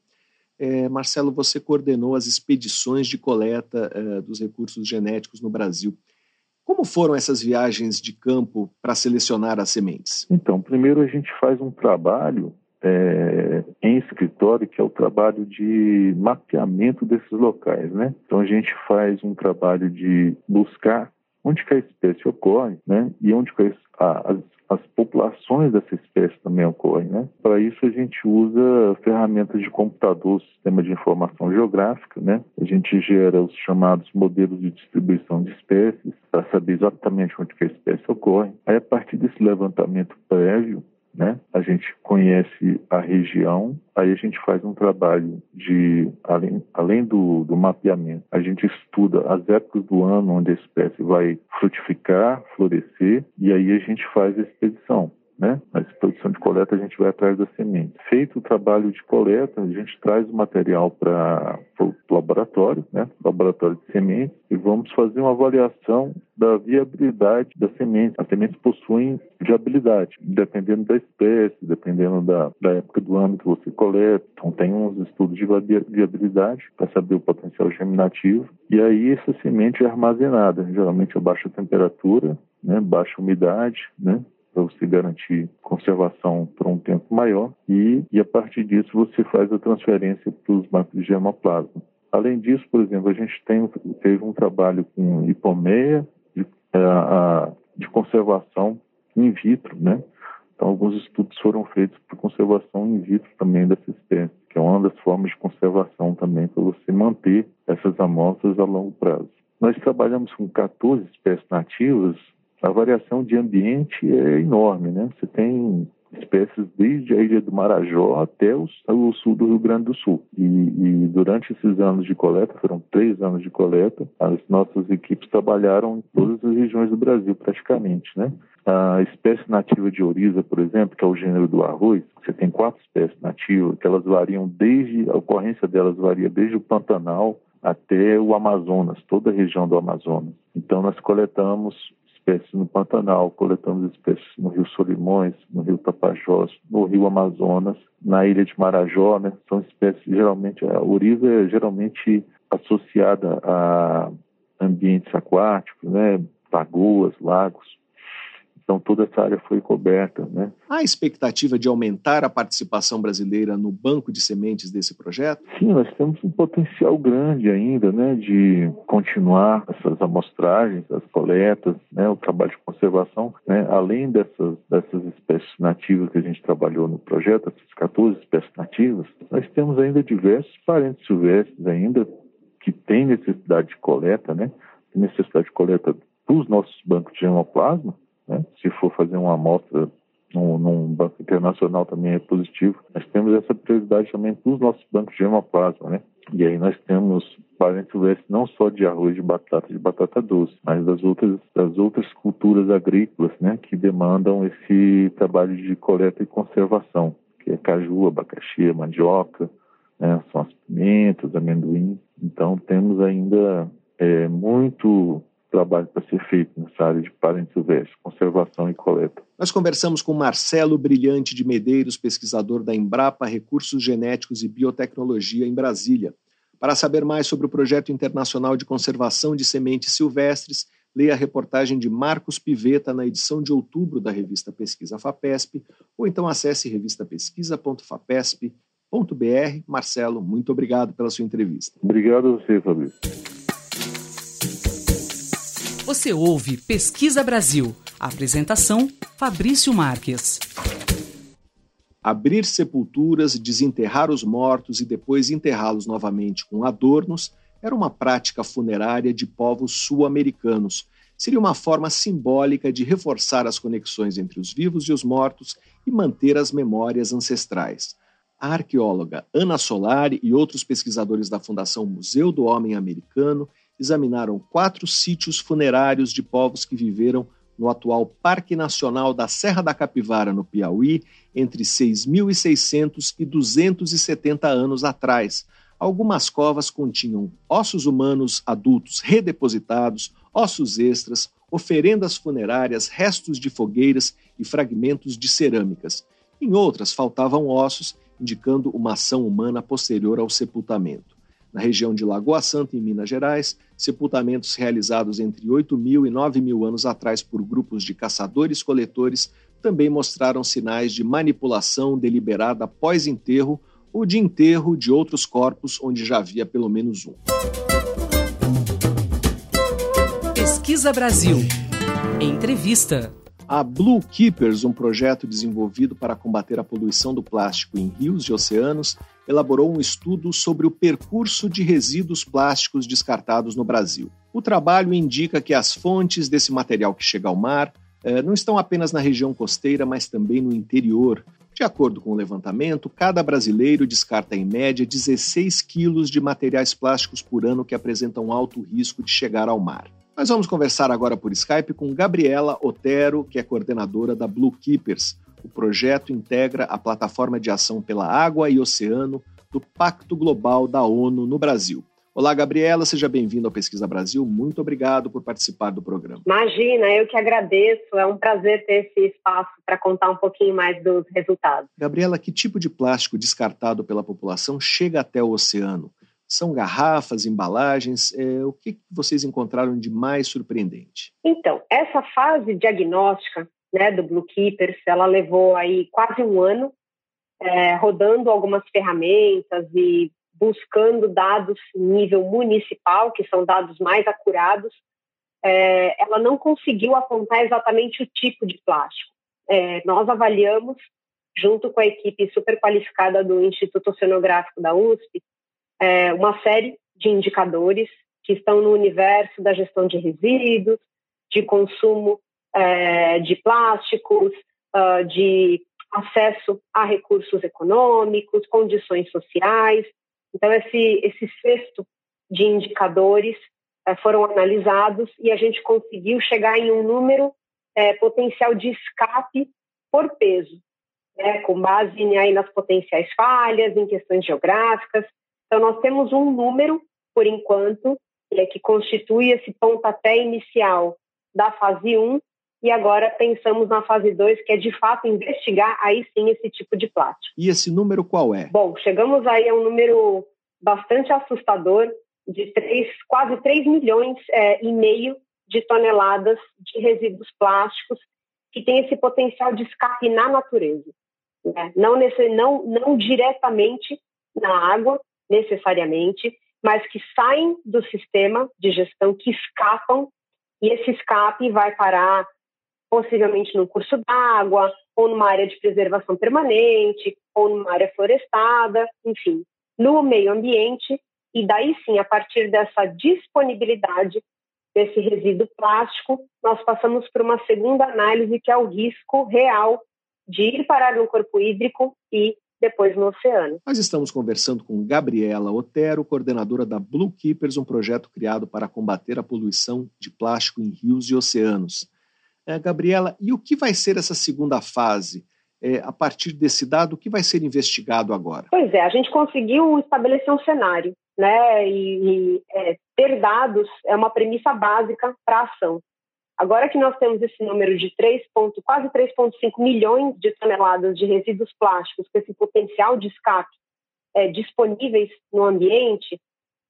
É, Marcelo, você coordenou as expedições de coleta é, dos recursos genéticos no Brasil. Como foram essas viagens de campo para selecionar as sementes? Então, primeiro a gente faz um trabalho é, em escritório, que é o trabalho de mapeamento desses locais, né? Então a gente faz um trabalho de buscar onde que a espécie ocorre, né? E onde que as, as populações dessa espécie também ocorrem, né? Para isso a gente usa ferramentas de computador, sistema de informação geográfica, né? A gente gera os chamados modelos de distribuição de espécies para saber exatamente onde que a espécie ocorre. Aí a partir desse levantamento prévio, né? A gente conhece a região, aí a gente faz um trabalho de, além, além do, do mapeamento, a gente estuda as épocas do ano onde a espécie vai frutificar, florescer, e aí a gente faz a expedição né? Na exposição de coleta a gente vai atrás da semente. Feito o trabalho de coleta, a gente traz o material para o laboratório, né? Laboratório de sementes e vamos fazer uma avaliação da viabilidade da semente. As sementes possuem viabilidade, dependendo da espécie, dependendo da, da época do ano que você coleta. Então tem uns estudos de viabilidade para saber o potencial germinativo e aí essa semente é armazenada, geralmente a baixa temperatura, né? Baixa umidade, né? Para você garantir conservação por um tempo maior e, e a partir disso você faz a transferência para os bancos de germoplasma. Além disso, por exemplo, a gente tem, teve um trabalho com hipomeia de, a, de conservação in vitro, né? Então, alguns estudos foram feitos para conservação in vitro também dessa espécie, que é uma das formas de conservação também para você manter essas amostras a longo prazo. Nós trabalhamos com 14 espécies nativas a variação de ambiente é enorme, né? Você tem espécies desde a ilha do Marajó até o, o, sul do Rio Grande do Sul. E, e, durante esses anos de coleta, foram três anos de coleta, as nossas equipes trabalharam em todas as regiões do Brasil, praticamente, né? A espécie nativa de Oriza, por exemplo, que é o gênero do arroz, você tem quatro espécies nativas, que elas variam desde, a ocorrência delas varia desde o Pantanal até o Amazonas, toda a região do Amazonas. Então, nós coletamos espécies no Pantanal, coletamos espécies no Rio Solimões, no Rio Tapajós, no Rio Amazonas, na ilha de Marajó, né? São espécies geralmente a oriva é geralmente associada a ambientes aquáticos, né? Lagoas, lagos. Então, toda essa área foi coberta. Né? Há expectativa de aumentar a participação brasileira no banco de sementes desse projeto? Sim, nós temos um potencial grande ainda né, de continuar essas amostragens, as coletas, né, o trabalho de conservação. Né, além dessas, dessas espécies nativas que a gente trabalhou no projeto, essas 14 espécies nativas, nós temos ainda diversos parentes silvestres ainda que têm necessidade de coleta, né, necessidade de coleta dos nossos bancos de hemoplasma, né? Se for fazer uma amostra num, num, banco internacional também é positivo. Nós temos essa prioridade também para os nossos bancos de hemoplasma, né? E aí nós temos parentes não só de arroz de batata, de batata doce, mas das outras, das outras culturas agrícolas, né? Que demandam esse trabalho de coleta e conservação, que é caju, abacaxi, mandioca, né? São as pimentas, amendoim. Então temos ainda é, muito trabalho para ser feito nessa área de parentes silvestres, conservação e coleta. Nós conversamos com Marcelo Brilhante de Medeiros, pesquisador da Embrapa Recursos Genéticos e Biotecnologia em Brasília. Para saber mais sobre o projeto internacional de conservação de sementes silvestres, leia a reportagem de Marcos Piveta na edição de outubro da revista Pesquisa FAPESP, ou então acesse revistapesquisa.fapesp.br. Marcelo, muito obrigado pela sua entrevista. Obrigado a você, Fabrício. Você ouve Pesquisa Brasil. Apresentação: Fabrício Marques. Abrir sepulturas, desenterrar os mortos e depois enterrá-los novamente com adornos era uma prática funerária de povos sul-americanos. Seria uma forma simbólica de reforçar as conexões entre os vivos e os mortos e manter as memórias ancestrais. A arqueóloga Ana Solari e outros pesquisadores da Fundação Museu do Homem Americano examinaram quatro sítios funerários de povos que viveram no atual Parque Nacional da Serra da Capivara, no Piauí, entre 6.600 e 270 anos atrás. Algumas covas continham ossos humanos adultos redepositados, ossos extras, oferendas funerárias, restos de fogueiras e fragmentos de cerâmicas. Em outras faltavam ossos, indicando uma ação humana posterior ao sepultamento. Na região de Lagoa Santa, em Minas Gerais, sepultamentos realizados entre 8 mil e 9 mil anos atrás por grupos de caçadores-coletores também mostraram sinais de manipulação deliberada após enterro ou de enterro de outros corpos onde já havia pelo menos um. Pesquisa Brasil. Entrevista. A Blue Keepers, um projeto desenvolvido para combater a poluição do plástico em rios e oceanos, elaborou um estudo sobre o percurso de resíduos plásticos descartados no Brasil. O trabalho indica que as fontes desse material que chega ao mar eh, não estão apenas na região costeira, mas também no interior. De acordo com o levantamento, cada brasileiro descarta em média 16 quilos de materiais plásticos por ano que apresentam alto risco de chegar ao mar. Nós vamos conversar agora por Skype com Gabriela Otero, que é coordenadora da Blue Keepers. O projeto integra a plataforma de ação pela água e oceano do Pacto Global da ONU no Brasil. Olá, Gabriela, seja bem-vinda ao Pesquisa Brasil. Muito obrigado por participar do programa. Imagina, eu que agradeço. É um prazer ter esse espaço para contar um pouquinho mais dos resultados. Gabriela, que tipo de plástico descartado pela população chega até o oceano? São garrafas, embalagens? É, o que vocês encontraram de mais surpreendente? Então, essa fase diagnóstica né, do Blue Keepers, ela levou aí quase um ano, é, rodando algumas ferramentas e buscando dados nível municipal, que são dados mais acurados. É, ela não conseguiu apontar exatamente o tipo de plástico. É, nós avaliamos, junto com a equipe super qualificada do Instituto Oceanográfico da USP, é, uma série de indicadores que estão no universo da gestão de resíduos, de consumo é, de plásticos, uh, de acesso a recursos econômicos, condições sociais. Então, esse, esse de indicadores é, foram analisados e a gente conseguiu chegar em um número é, potencial de escape por peso, né, com base aí nas potenciais falhas, em questões geográficas, então, nós temos um número, por enquanto, é, que constitui esse pontapé inicial da fase 1, e agora pensamos na fase 2, que é de fato investigar aí sim esse tipo de plástico. E esse número qual é? Bom, chegamos aí a um número bastante assustador de três, quase 3 milhões é, e meio de toneladas de resíduos plásticos que tem esse potencial de escape na natureza. Né? Não, nesse, não, não diretamente na água, necessariamente, mas que saem do sistema de gestão, que escapam, e esse escape vai parar possivelmente no curso d'água, ou numa área de preservação permanente, ou numa área florestada, enfim, no meio ambiente, e daí sim, a partir dessa disponibilidade desse resíduo plástico, nós passamos por uma segunda análise, que é o risco real de ir parar no corpo hídrico e depois no oceano. Nós estamos conversando com Gabriela Otero, coordenadora da Blue Keepers, um projeto criado para combater a poluição de plástico em rios e oceanos. É, Gabriela, e o que vai ser essa segunda fase? É, a partir desse dado, o que vai ser investigado agora? Pois é, a gente conseguiu estabelecer um cenário, né? E, e é, ter dados é uma premissa básica para a ação. Agora que nós temos esse número de 3, quase 3,5 milhões de toneladas de resíduos plásticos com esse potencial de escape é, disponíveis no ambiente,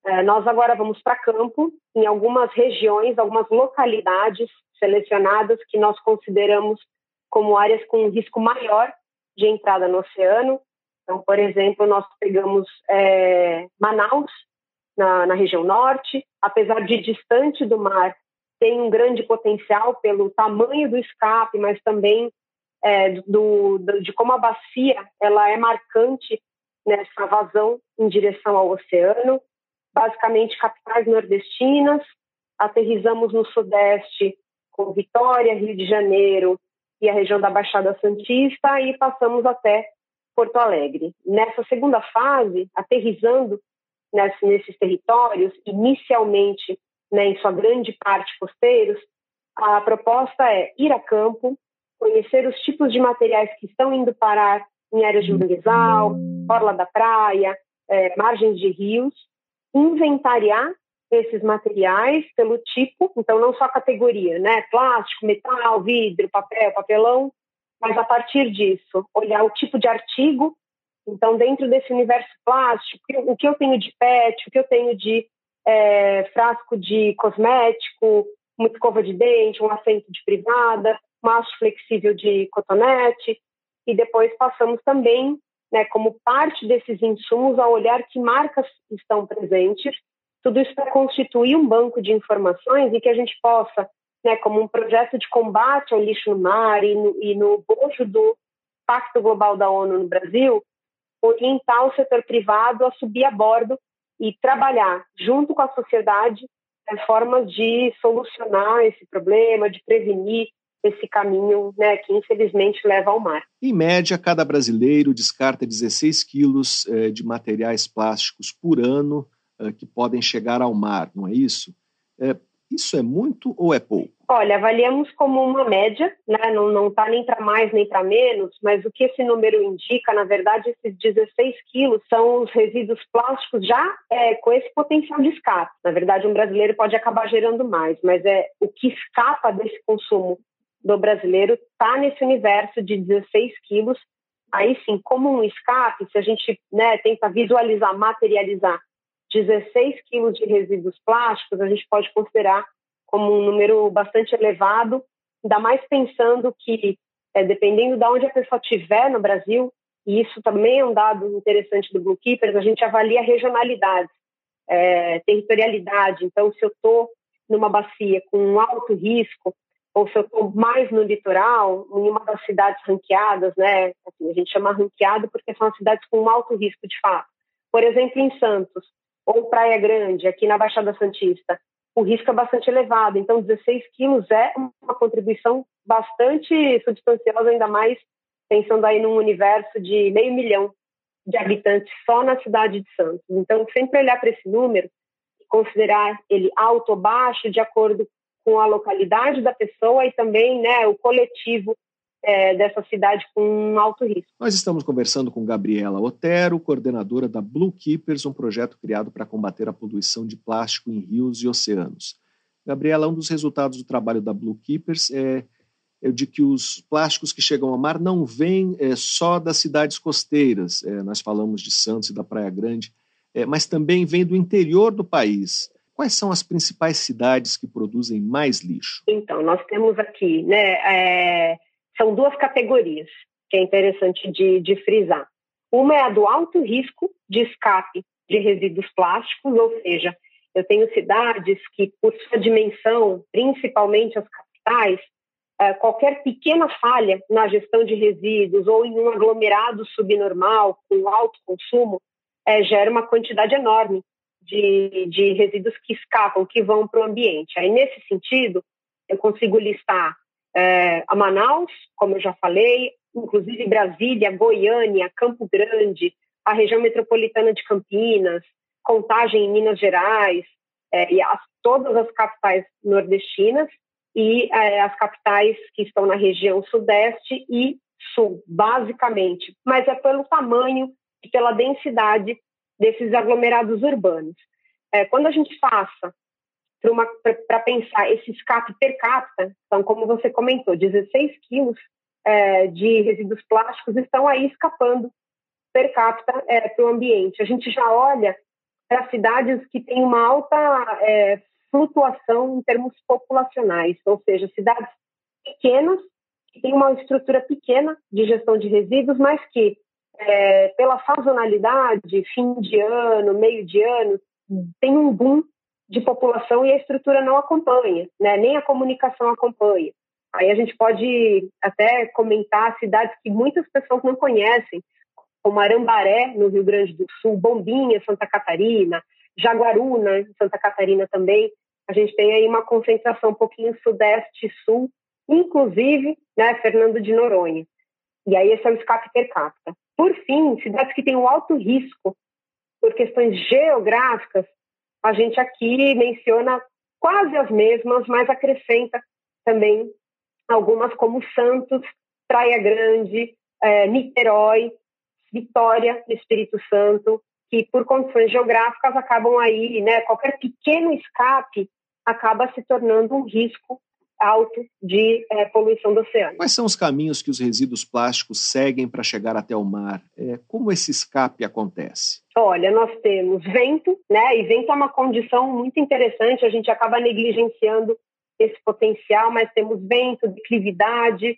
é, nós agora vamos para campo, em algumas regiões, algumas localidades selecionadas que nós consideramos como áreas com risco maior de entrada no oceano. Então, por exemplo, nós pegamos é, Manaus, na, na região norte, apesar de distante do mar, tem um grande potencial pelo tamanho do escape, mas também é, do, de como a bacia ela é marcante nessa vazão em direção ao oceano. Basicamente, capitais nordestinas, aterrizamos no sudeste com Vitória, Rio de Janeiro e a região da Baixada Santista e passamos até Porto Alegre. Nessa segunda fase, aterrizando nesse, nesses territórios, inicialmente né, em sua grande parte costeiros, a proposta é ir a campo, conhecer os tipos de materiais que estão indo parar em áreas de manguezal, orla da praia, é, margens de rios, inventariar esses materiais pelo tipo, então não só categoria, né, plástico, metal, vidro, papel, papelão, mas a partir disso olhar o tipo de artigo Então, dentro desse universo plástico, o que eu tenho de PET, o que eu tenho de é, frasco de cosmético, uma escova de dente, um assento de privada, maço flexível de cotonete, e depois passamos também, né, como parte desses insumos, a olhar que marcas estão presentes, tudo isso para constituir um banco de informações e que a gente possa, né, como um projeto de combate ao lixo no mar e no, e no bojo do Pacto Global da ONU no Brasil, orientar o setor privado a subir a bordo e trabalhar junto com a sociedade né, formas de solucionar esse problema, de prevenir esse caminho né, que infelizmente leva ao mar. Em média, cada brasileiro descarta 16 quilos eh, de materiais plásticos por ano eh, que podem chegar ao mar, não é isso? Eh, isso é muito ou é pouco? Olha, avaliamos como uma média, né? não está nem para mais nem para menos, mas o que esse número indica, na verdade, esses 16 quilos são os resíduos plásticos já é, com esse potencial de escape. Na verdade, um brasileiro pode acabar gerando mais, mas é o que escapa desse consumo do brasileiro está nesse universo de 16 quilos. Aí sim, como um escape, se a gente né, tenta visualizar, materializar 16 quilos de resíduos plásticos, a gente pode considerar como um número bastante elevado, ainda mais pensando que, é, dependendo de onde a pessoa estiver no Brasil, e isso também é um dado interessante do Blue Keepers, a gente avalia regionalidade, é, territorialidade. Então, se eu estou numa bacia com um alto risco, ou se eu estou mais no litoral, em uma das cidades ranqueadas, né? Assim, a gente chama ranqueado porque são as cidades com um alto risco de fato. Por exemplo, em Santos, ou Praia Grande, aqui na Baixada Santista, o risco é bastante elevado. Então, 16 quilos é uma contribuição bastante substanciosa, ainda mais pensando aí num universo de meio milhão de habitantes só na cidade de Santos. Então, sempre olhar para esse número e considerar ele alto ou baixo de acordo com a localidade da pessoa e também né, o coletivo é, dessa cidade com alto risco. Nós estamos conversando com Gabriela Otero, coordenadora da Blue Keepers, um projeto criado para combater a poluição de plástico em rios e oceanos. Gabriela, um dos resultados do trabalho da Blue Keepers é, é de que os plásticos que chegam ao mar não vêm é, só das cidades costeiras, é, nós falamos de Santos e da Praia Grande, é, mas também vêm do interior do país. Quais são as principais cidades que produzem mais lixo? Então, nós temos aqui, né, é, são duas categorias que é interessante de, de frisar. Uma é a do alto risco de escape de resíduos plásticos, ou seja, eu tenho cidades que, por sua dimensão, principalmente as capitais, é, qualquer pequena falha na gestão de resíduos ou em um aglomerado subnormal com alto consumo é, gera uma quantidade enorme de, de resíduos que escapam, que vão para o ambiente. Aí, nesse sentido, eu consigo listar é, a Manaus, como eu já falei, inclusive Brasília, Goiânia, Campo Grande, a região metropolitana de Campinas, Contagem em Minas Gerais, é, e as, todas as capitais nordestinas e é, as capitais que estão na região sudeste e sul, basicamente. Mas é pelo tamanho e pela densidade desses aglomerados urbanos. É, quando a gente passa para pensar esse escape per capita, então, como você comentou, 16 quilos é, de resíduos plásticos estão aí escapando per capita é, para o ambiente. A gente já olha para cidades que têm uma alta é, flutuação em termos populacionais, ou seja, cidades pequenas, que têm uma estrutura pequena de gestão de resíduos, mas que, é, pela sazonalidade, fim de ano, meio de ano, tem um boom de população e a estrutura não acompanha, né? nem a comunicação acompanha. Aí a gente pode até comentar cidades que muitas pessoas não conhecem, como Arambaré, no Rio Grande do Sul, Bombinha, Santa Catarina, Jaguaruna, Santa Catarina também. A gente tem aí uma concentração um pouquinho sudeste e sul, inclusive né, Fernando de Noronha. E aí esse é o escape per capita. Por fim, cidades que têm um alto risco por questões geográficas, a gente aqui menciona quase as mesmas, mas acrescenta também algumas como Santos, Praia Grande, é, Niterói, Vitória, Espírito Santo, que por condições geográficas acabam aí, né? Qualquer pequeno escape acaba se tornando um risco alto de é, poluição do oceano. Quais são os caminhos que os resíduos plásticos seguem para chegar até o mar? É, como esse escape acontece? Olha, nós temos vento, né? E vento é uma condição muito interessante, a gente acaba negligenciando esse potencial, mas temos vento, declividade,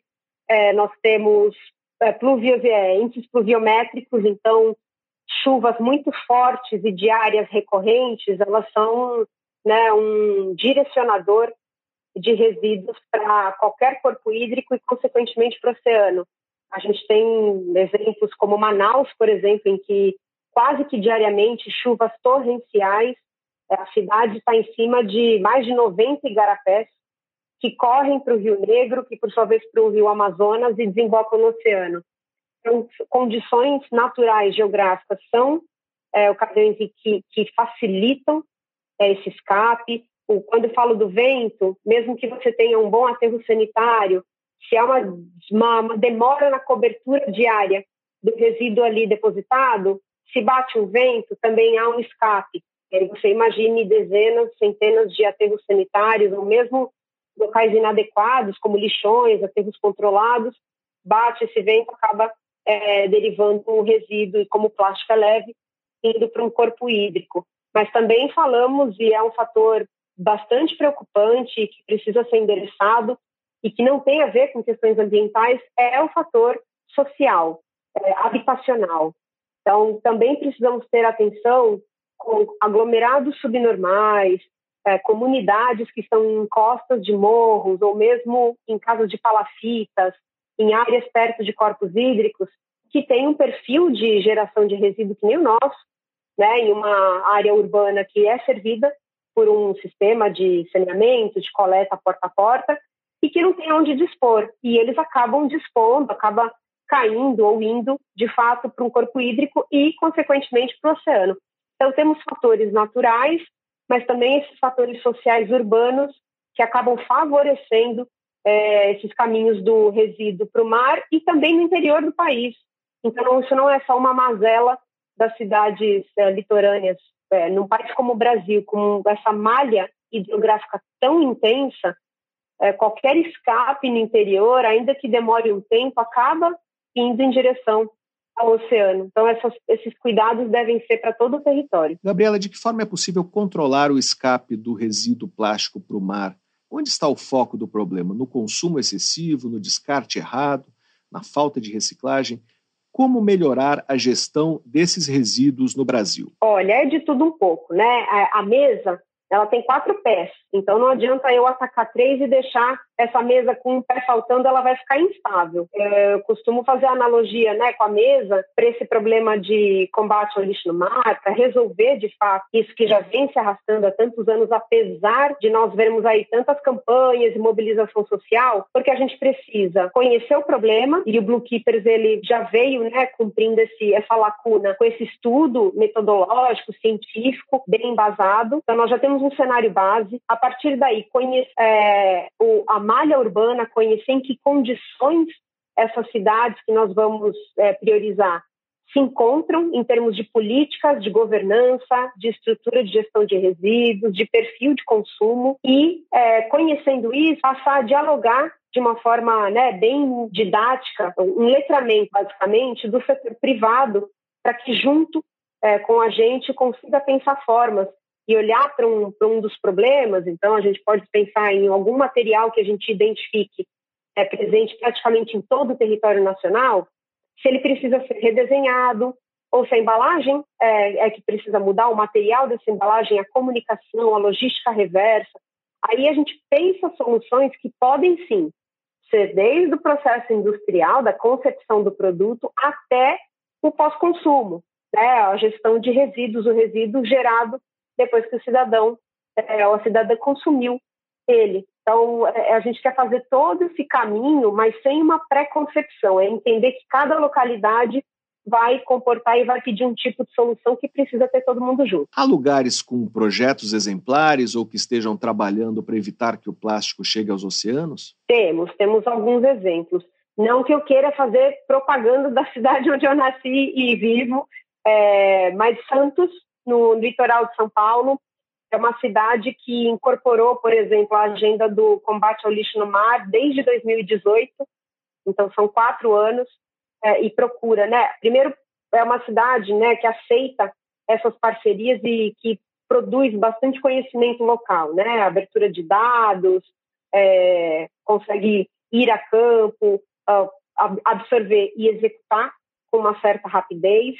é, nós temos é, pluvio, é, índices pluviométricos, então chuvas muito fortes e diárias recorrentes, elas são né, um direcionador de resíduos para qualquer corpo hídrico e, consequentemente, para o oceano. A gente tem exemplos como Manaus, por exemplo, em que quase que diariamente chuvas torrenciais, é, a cidade está em cima de mais de 90 igarapés que correm para o Rio Negro, que por sua vez para o Rio Amazonas e desembocam no oceano. Então, condições naturais geográficas são é, ocasiões que, que facilitam é, esse escape. O, quando falo do vento, mesmo que você tenha um bom aterro sanitário, se há uma, uma, uma demora na cobertura diária do resíduo ali depositado, se bate um vento, também há um escape. Você imagine dezenas, centenas de aterros sanitários, ou mesmo locais inadequados, como lixões, aterros controlados, bate esse vento, acaba é, derivando um resíduo, como plástico é leve, indo para um corpo hídrico. Mas também falamos, e é um fator bastante preocupante, que precisa ser endereçado, e que não tem a ver com questões ambientais, é o fator social, é, habitacional. Então, também precisamos ter atenção com aglomerados subnormais, é, comunidades que estão em costas de morros, ou mesmo em casas de palafitas, em áreas perto de corpos hídricos, que têm um perfil de geração de resíduo que nem o nosso, né, em uma área urbana que é servida por um sistema de saneamento, de coleta porta a porta, e que não tem onde dispor. E eles acabam dispondo, acaba caindo ou indo, de fato, para um corpo hídrico e, consequentemente, para o oceano. Então, temos fatores naturais, mas também esses fatores sociais urbanos que acabam favorecendo é, esses caminhos do resíduo para o mar e também no interior do país. Então, isso não é só uma mazela das cidades é, litorâneas. É, num país como o Brasil, com essa malha hidrográfica tão intensa, é, qualquer escape no interior, ainda que demore um tempo, acaba indo em direção ao oceano. Então, essas, esses cuidados devem ser para todo o território. Gabriela, de que forma é possível controlar o escape do resíduo plástico para o mar? Onde está o foco do problema? No consumo excessivo, no descarte errado, na falta de reciclagem? Como melhorar a gestão desses resíduos no Brasil? Olha, é de tudo um pouco, né? A, mesa ela tem quatro pés. Então não adianta eu atacar três e deixar essa mesa com um pé faltando, ela vai ficar instável. Eu costumo fazer analogia né, com a mesa para esse problema de combate ao lixo no mar, para resolver de fato isso que já vem se arrastando há tantos anos, apesar de nós vermos aí tantas campanhas e mobilização social, porque a gente precisa conhecer o problema e o Blue Keepers ele já veio né, cumprindo esse, essa lacuna com esse estudo metodológico, científico, bem embasado. Então nós já temos um cenário base. A partir daí, conhecer é, o, a malha urbana, conhecer em que condições essas cidades que nós vamos é, priorizar se encontram em termos de políticas de governança, de estrutura de gestão de resíduos, de perfil de consumo e, é, conhecendo isso, passar a dialogar de uma forma né, bem didática, um letramento, basicamente, do setor privado, para que, junto é, com a gente, consiga pensar formas e olhar para um, um dos problemas, então a gente pode pensar em algum material que a gente identifique é presente praticamente em todo o território nacional, se ele precisa ser redesenhado, ou se a embalagem é, é, que precisa mudar, o material dessa embalagem, a comunicação, a logística reversa. Aí a gente pensa soluções que podem sim ser desde o processo industrial, da concepção do produto, até o pós-consumo, né? a gestão de resíduos, o resíduo gerado depois que o cidadão é, ou a cidadã consumiu ele. Então, é, a gente quer fazer todo esse caminho, mas sem uma preconcepção, é entender que cada localidade vai comportar e vai pedir um tipo de solução que precisa ter todo mundo junto. Há lugares com projetos exemplares ou que estejam trabalhando para evitar que o plástico chegue aos oceanos? Temos, temos alguns exemplos. Não que eu queira fazer propaganda da cidade onde eu nasci e vivo, é, mas Santos no litoral de São Paulo, é uma cidade que incorporou, por exemplo, a agenda do combate ao lixo no mar desde 2018, então são quatro anos, é, e procura, né? Primeiro, é uma cidade né, que aceita essas parcerias e que produz bastante conhecimento local, né? Abertura de dados, é, consegue ir a campo, uh, absorver e executar com uma certa rapidez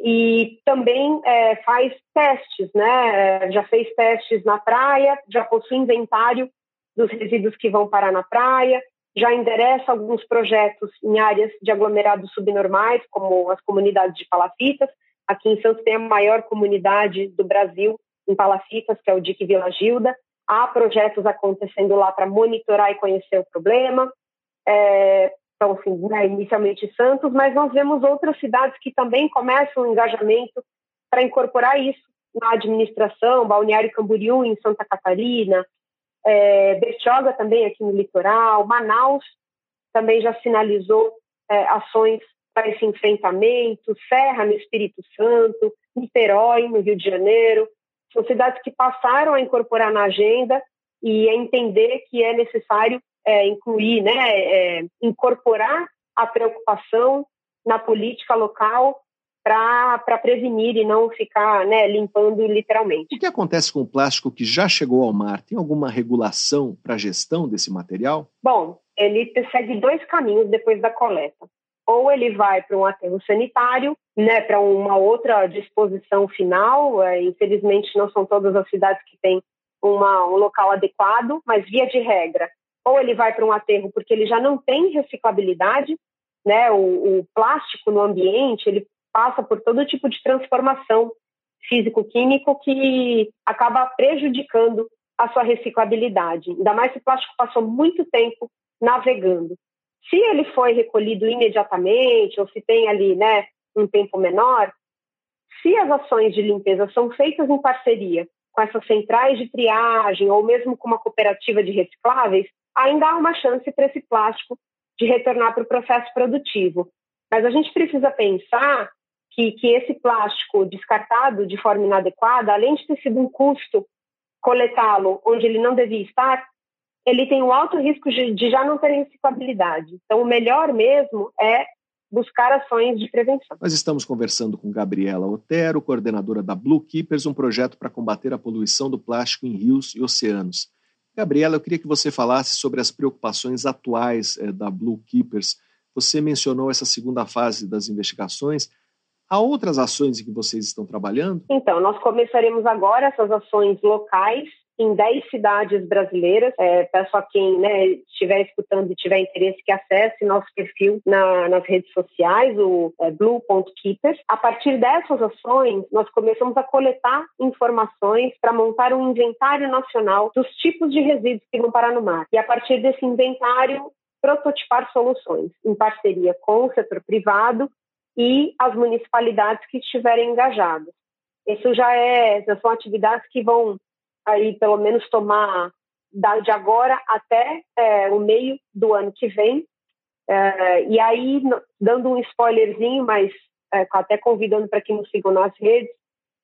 e também é, faz testes, né? Já fez testes na praia, já possui inventário dos resíduos que vão parar na praia, já endereça alguns projetos em áreas de aglomerados subnormais, como as comunidades de palafitas. Aqui em Santos tem a maior comunidade do Brasil em palafitas, que é o DIC Vila Gilda. Há projetos acontecendo lá para monitorar e conhecer o problema. É, então, assim, né, inicialmente Santos, mas nós vemos outras cidades que também começam o engajamento para incorporar isso na administração, Balneário Camboriú, em Santa Catarina, é, Bertioga também aqui no litoral, Manaus também já sinalizou é, ações para esse enfrentamento, Serra no Espírito Santo, Niterói no Rio de Janeiro, são cidades que passaram a incorporar na agenda e a entender que é necessário é, incluir, né, é, incorporar a preocupação na política local para prevenir e não ficar né, limpando literalmente. O que acontece com o plástico que já chegou ao mar? Tem alguma regulação para a gestão desse material? Bom, ele segue dois caminhos depois da coleta. Ou ele vai para um aterro sanitário, né, para uma outra disposição final. É, infelizmente, não são todas as cidades que têm uma, um local adequado, mas via de regra, ou ele vai para um aterro porque ele já não tem reciclabilidade, né? O, o, plástico no ambiente ele passa por todo tipo de transformação físico-químico que acaba prejudicando a sua reciclabilidade. Ainda mais se o plástico passou muito tempo navegando. Se ele foi recolhido imediatamente ou se tem ali, né, um tempo menor, se as ações de limpeza são feitas em parceria com essas centrais de triagem ou mesmo com uma cooperativa de recicláveis, ainda há uma chance para esse plástico de retornar para o processo produtivo. Mas a gente precisa pensar que, que esse plástico descartado de forma inadequada, além de ter sido um custo coletá-lo onde ele não devia estar, ele tem um alto risco de, de já não ter reciclabilidade. Então, o melhor mesmo é buscar ações de prevenção. Nós estamos conversando com Gabriela Otero, coordenadora da Blue Keepers, um projeto para combater a poluição do plástico em rios e oceanos. Gabriela, eu queria que você falasse sobre as preocupações atuais eh, da Blue Keepers. Você mencionou essa segunda fase das investigações. Há outras ações em que vocês estão trabalhando? Então, nós começaremos agora essas ações locais em 10 cidades brasileiras. É, peço a quem né, estiver escutando e tiver interesse que acesse nosso perfil na, nas redes sociais, o é, blue.keepers. A partir dessas ações, nós começamos a coletar informações para montar um inventário nacional dos tipos de resíduos que vão parar no mar. E a partir desse inventário, prototipar soluções em parceria com o setor privado e as municipalidades que estiverem engajadas. Isso já é, já são atividades que vão aí pelo menos tomar de agora até é, o meio do ano que vem. É, e aí, dando um spoilerzinho, mas é, até convidando para que nos sigam nas redes,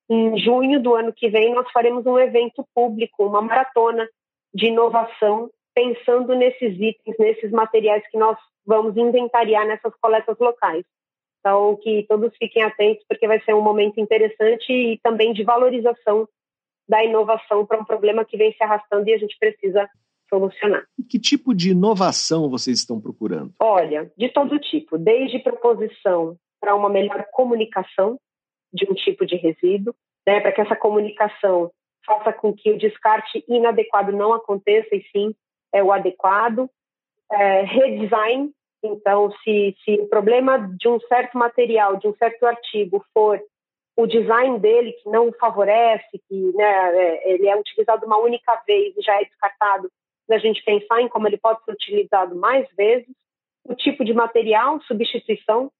em junho do ano que vem nós faremos um evento público, uma maratona de inovação, pensando nesses itens, nesses materiais que nós vamos inventariar nessas coletas locais. Então, que todos fiquem atentos, porque vai ser um momento interessante e também de valorização da inovação para um problema que vem se arrastando e a gente precisa solucionar. E que tipo de inovação vocês estão procurando? Olha, de todo tipo, desde proposição para uma melhor comunicação de um tipo de resíduo, né, para que essa comunicação faça com que o descarte inadequado não aconteça e sim é o adequado. É, redesign, então, se, se o problema de um certo material, de um certo artigo for o design dele que não favorece, que né, é, ele é utilizado uma única vez e já é descartado, da gente pensar em como ele pode ser utilizado mais vezes, o tipo de material, substituição,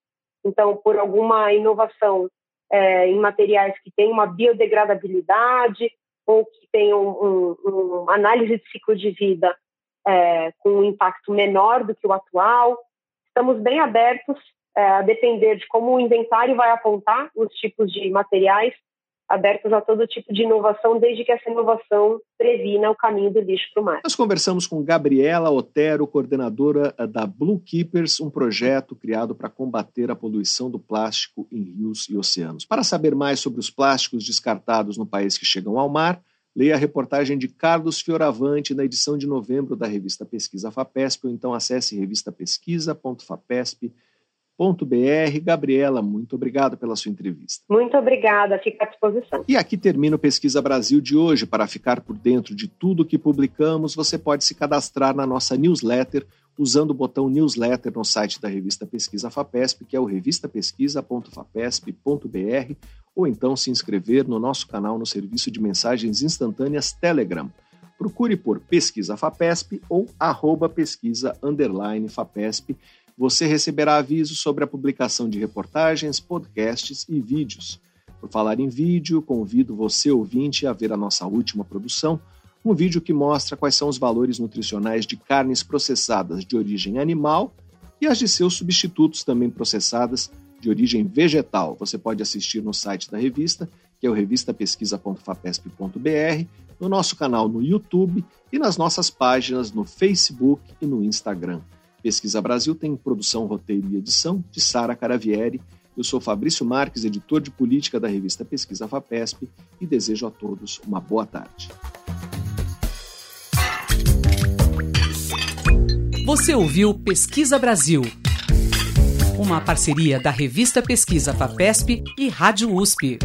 então por alguma inovação é, em materiais que têm uma biodegradabilidade ou que tenham um, um, um análise de ciclo de vida é, com um impacto menor do que o atual. Estamos bem abertos é, a depender de como o inventário vai apontar os tipos de materiais, abertos a todo tipo de inovação, desde que essa inovação previna o caminho do lixo para o mar. Nós conversamos com Gabriela Otero, coordenadora eh, da Blue Keepers, um projeto criado para combater a poluição do plástico em rios e oceanos. Para saber mais sobre os plásticos descartados no país que chegam ao mar, leia a reportagem de Carlos Fioravante na edição de novembro da revista Pesquisa FAPESP, ou então acesse revistapesquisa.fapesp.com br Gabriela, muito obrigado pela sua entrevista. Muito obrigada, fica à disposição. E aqui termina o Pesquisa Brasil de hoje. Para ficar por dentro de tudo que publicamos, você pode se cadastrar na nossa newsletter usando o botão newsletter no site da revista Pesquisa FAPESP, que é o revistapesquisa.fapesp.br, ou então se inscrever no nosso canal no serviço de mensagens instantâneas Telegram. Procure por Pesquisa FAPESP ou arroba pesquisa underline FAPESP você receberá avisos sobre a publicação de reportagens, podcasts e vídeos. Por falar em vídeo, convido você, ouvinte, a ver a nossa última produção, um vídeo que mostra quais são os valores nutricionais de carnes processadas de origem animal e as de seus substitutos também processadas de origem vegetal. Você pode assistir no site da revista, que é o revistapesquisa.fapesp.br, no nosso canal no YouTube e nas nossas páginas no Facebook e no Instagram. Pesquisa Brasil tem produção, roteiro e edição de Sara Caravieri. Eu sou Fabrício Marques, editor de política da revista Pesquisa FAPESP e desejo a todos uma boa tarde. Você ouviu Pesquisa Brasil, uma parceria da revista Pesquisa FAPESP e Rádio USP.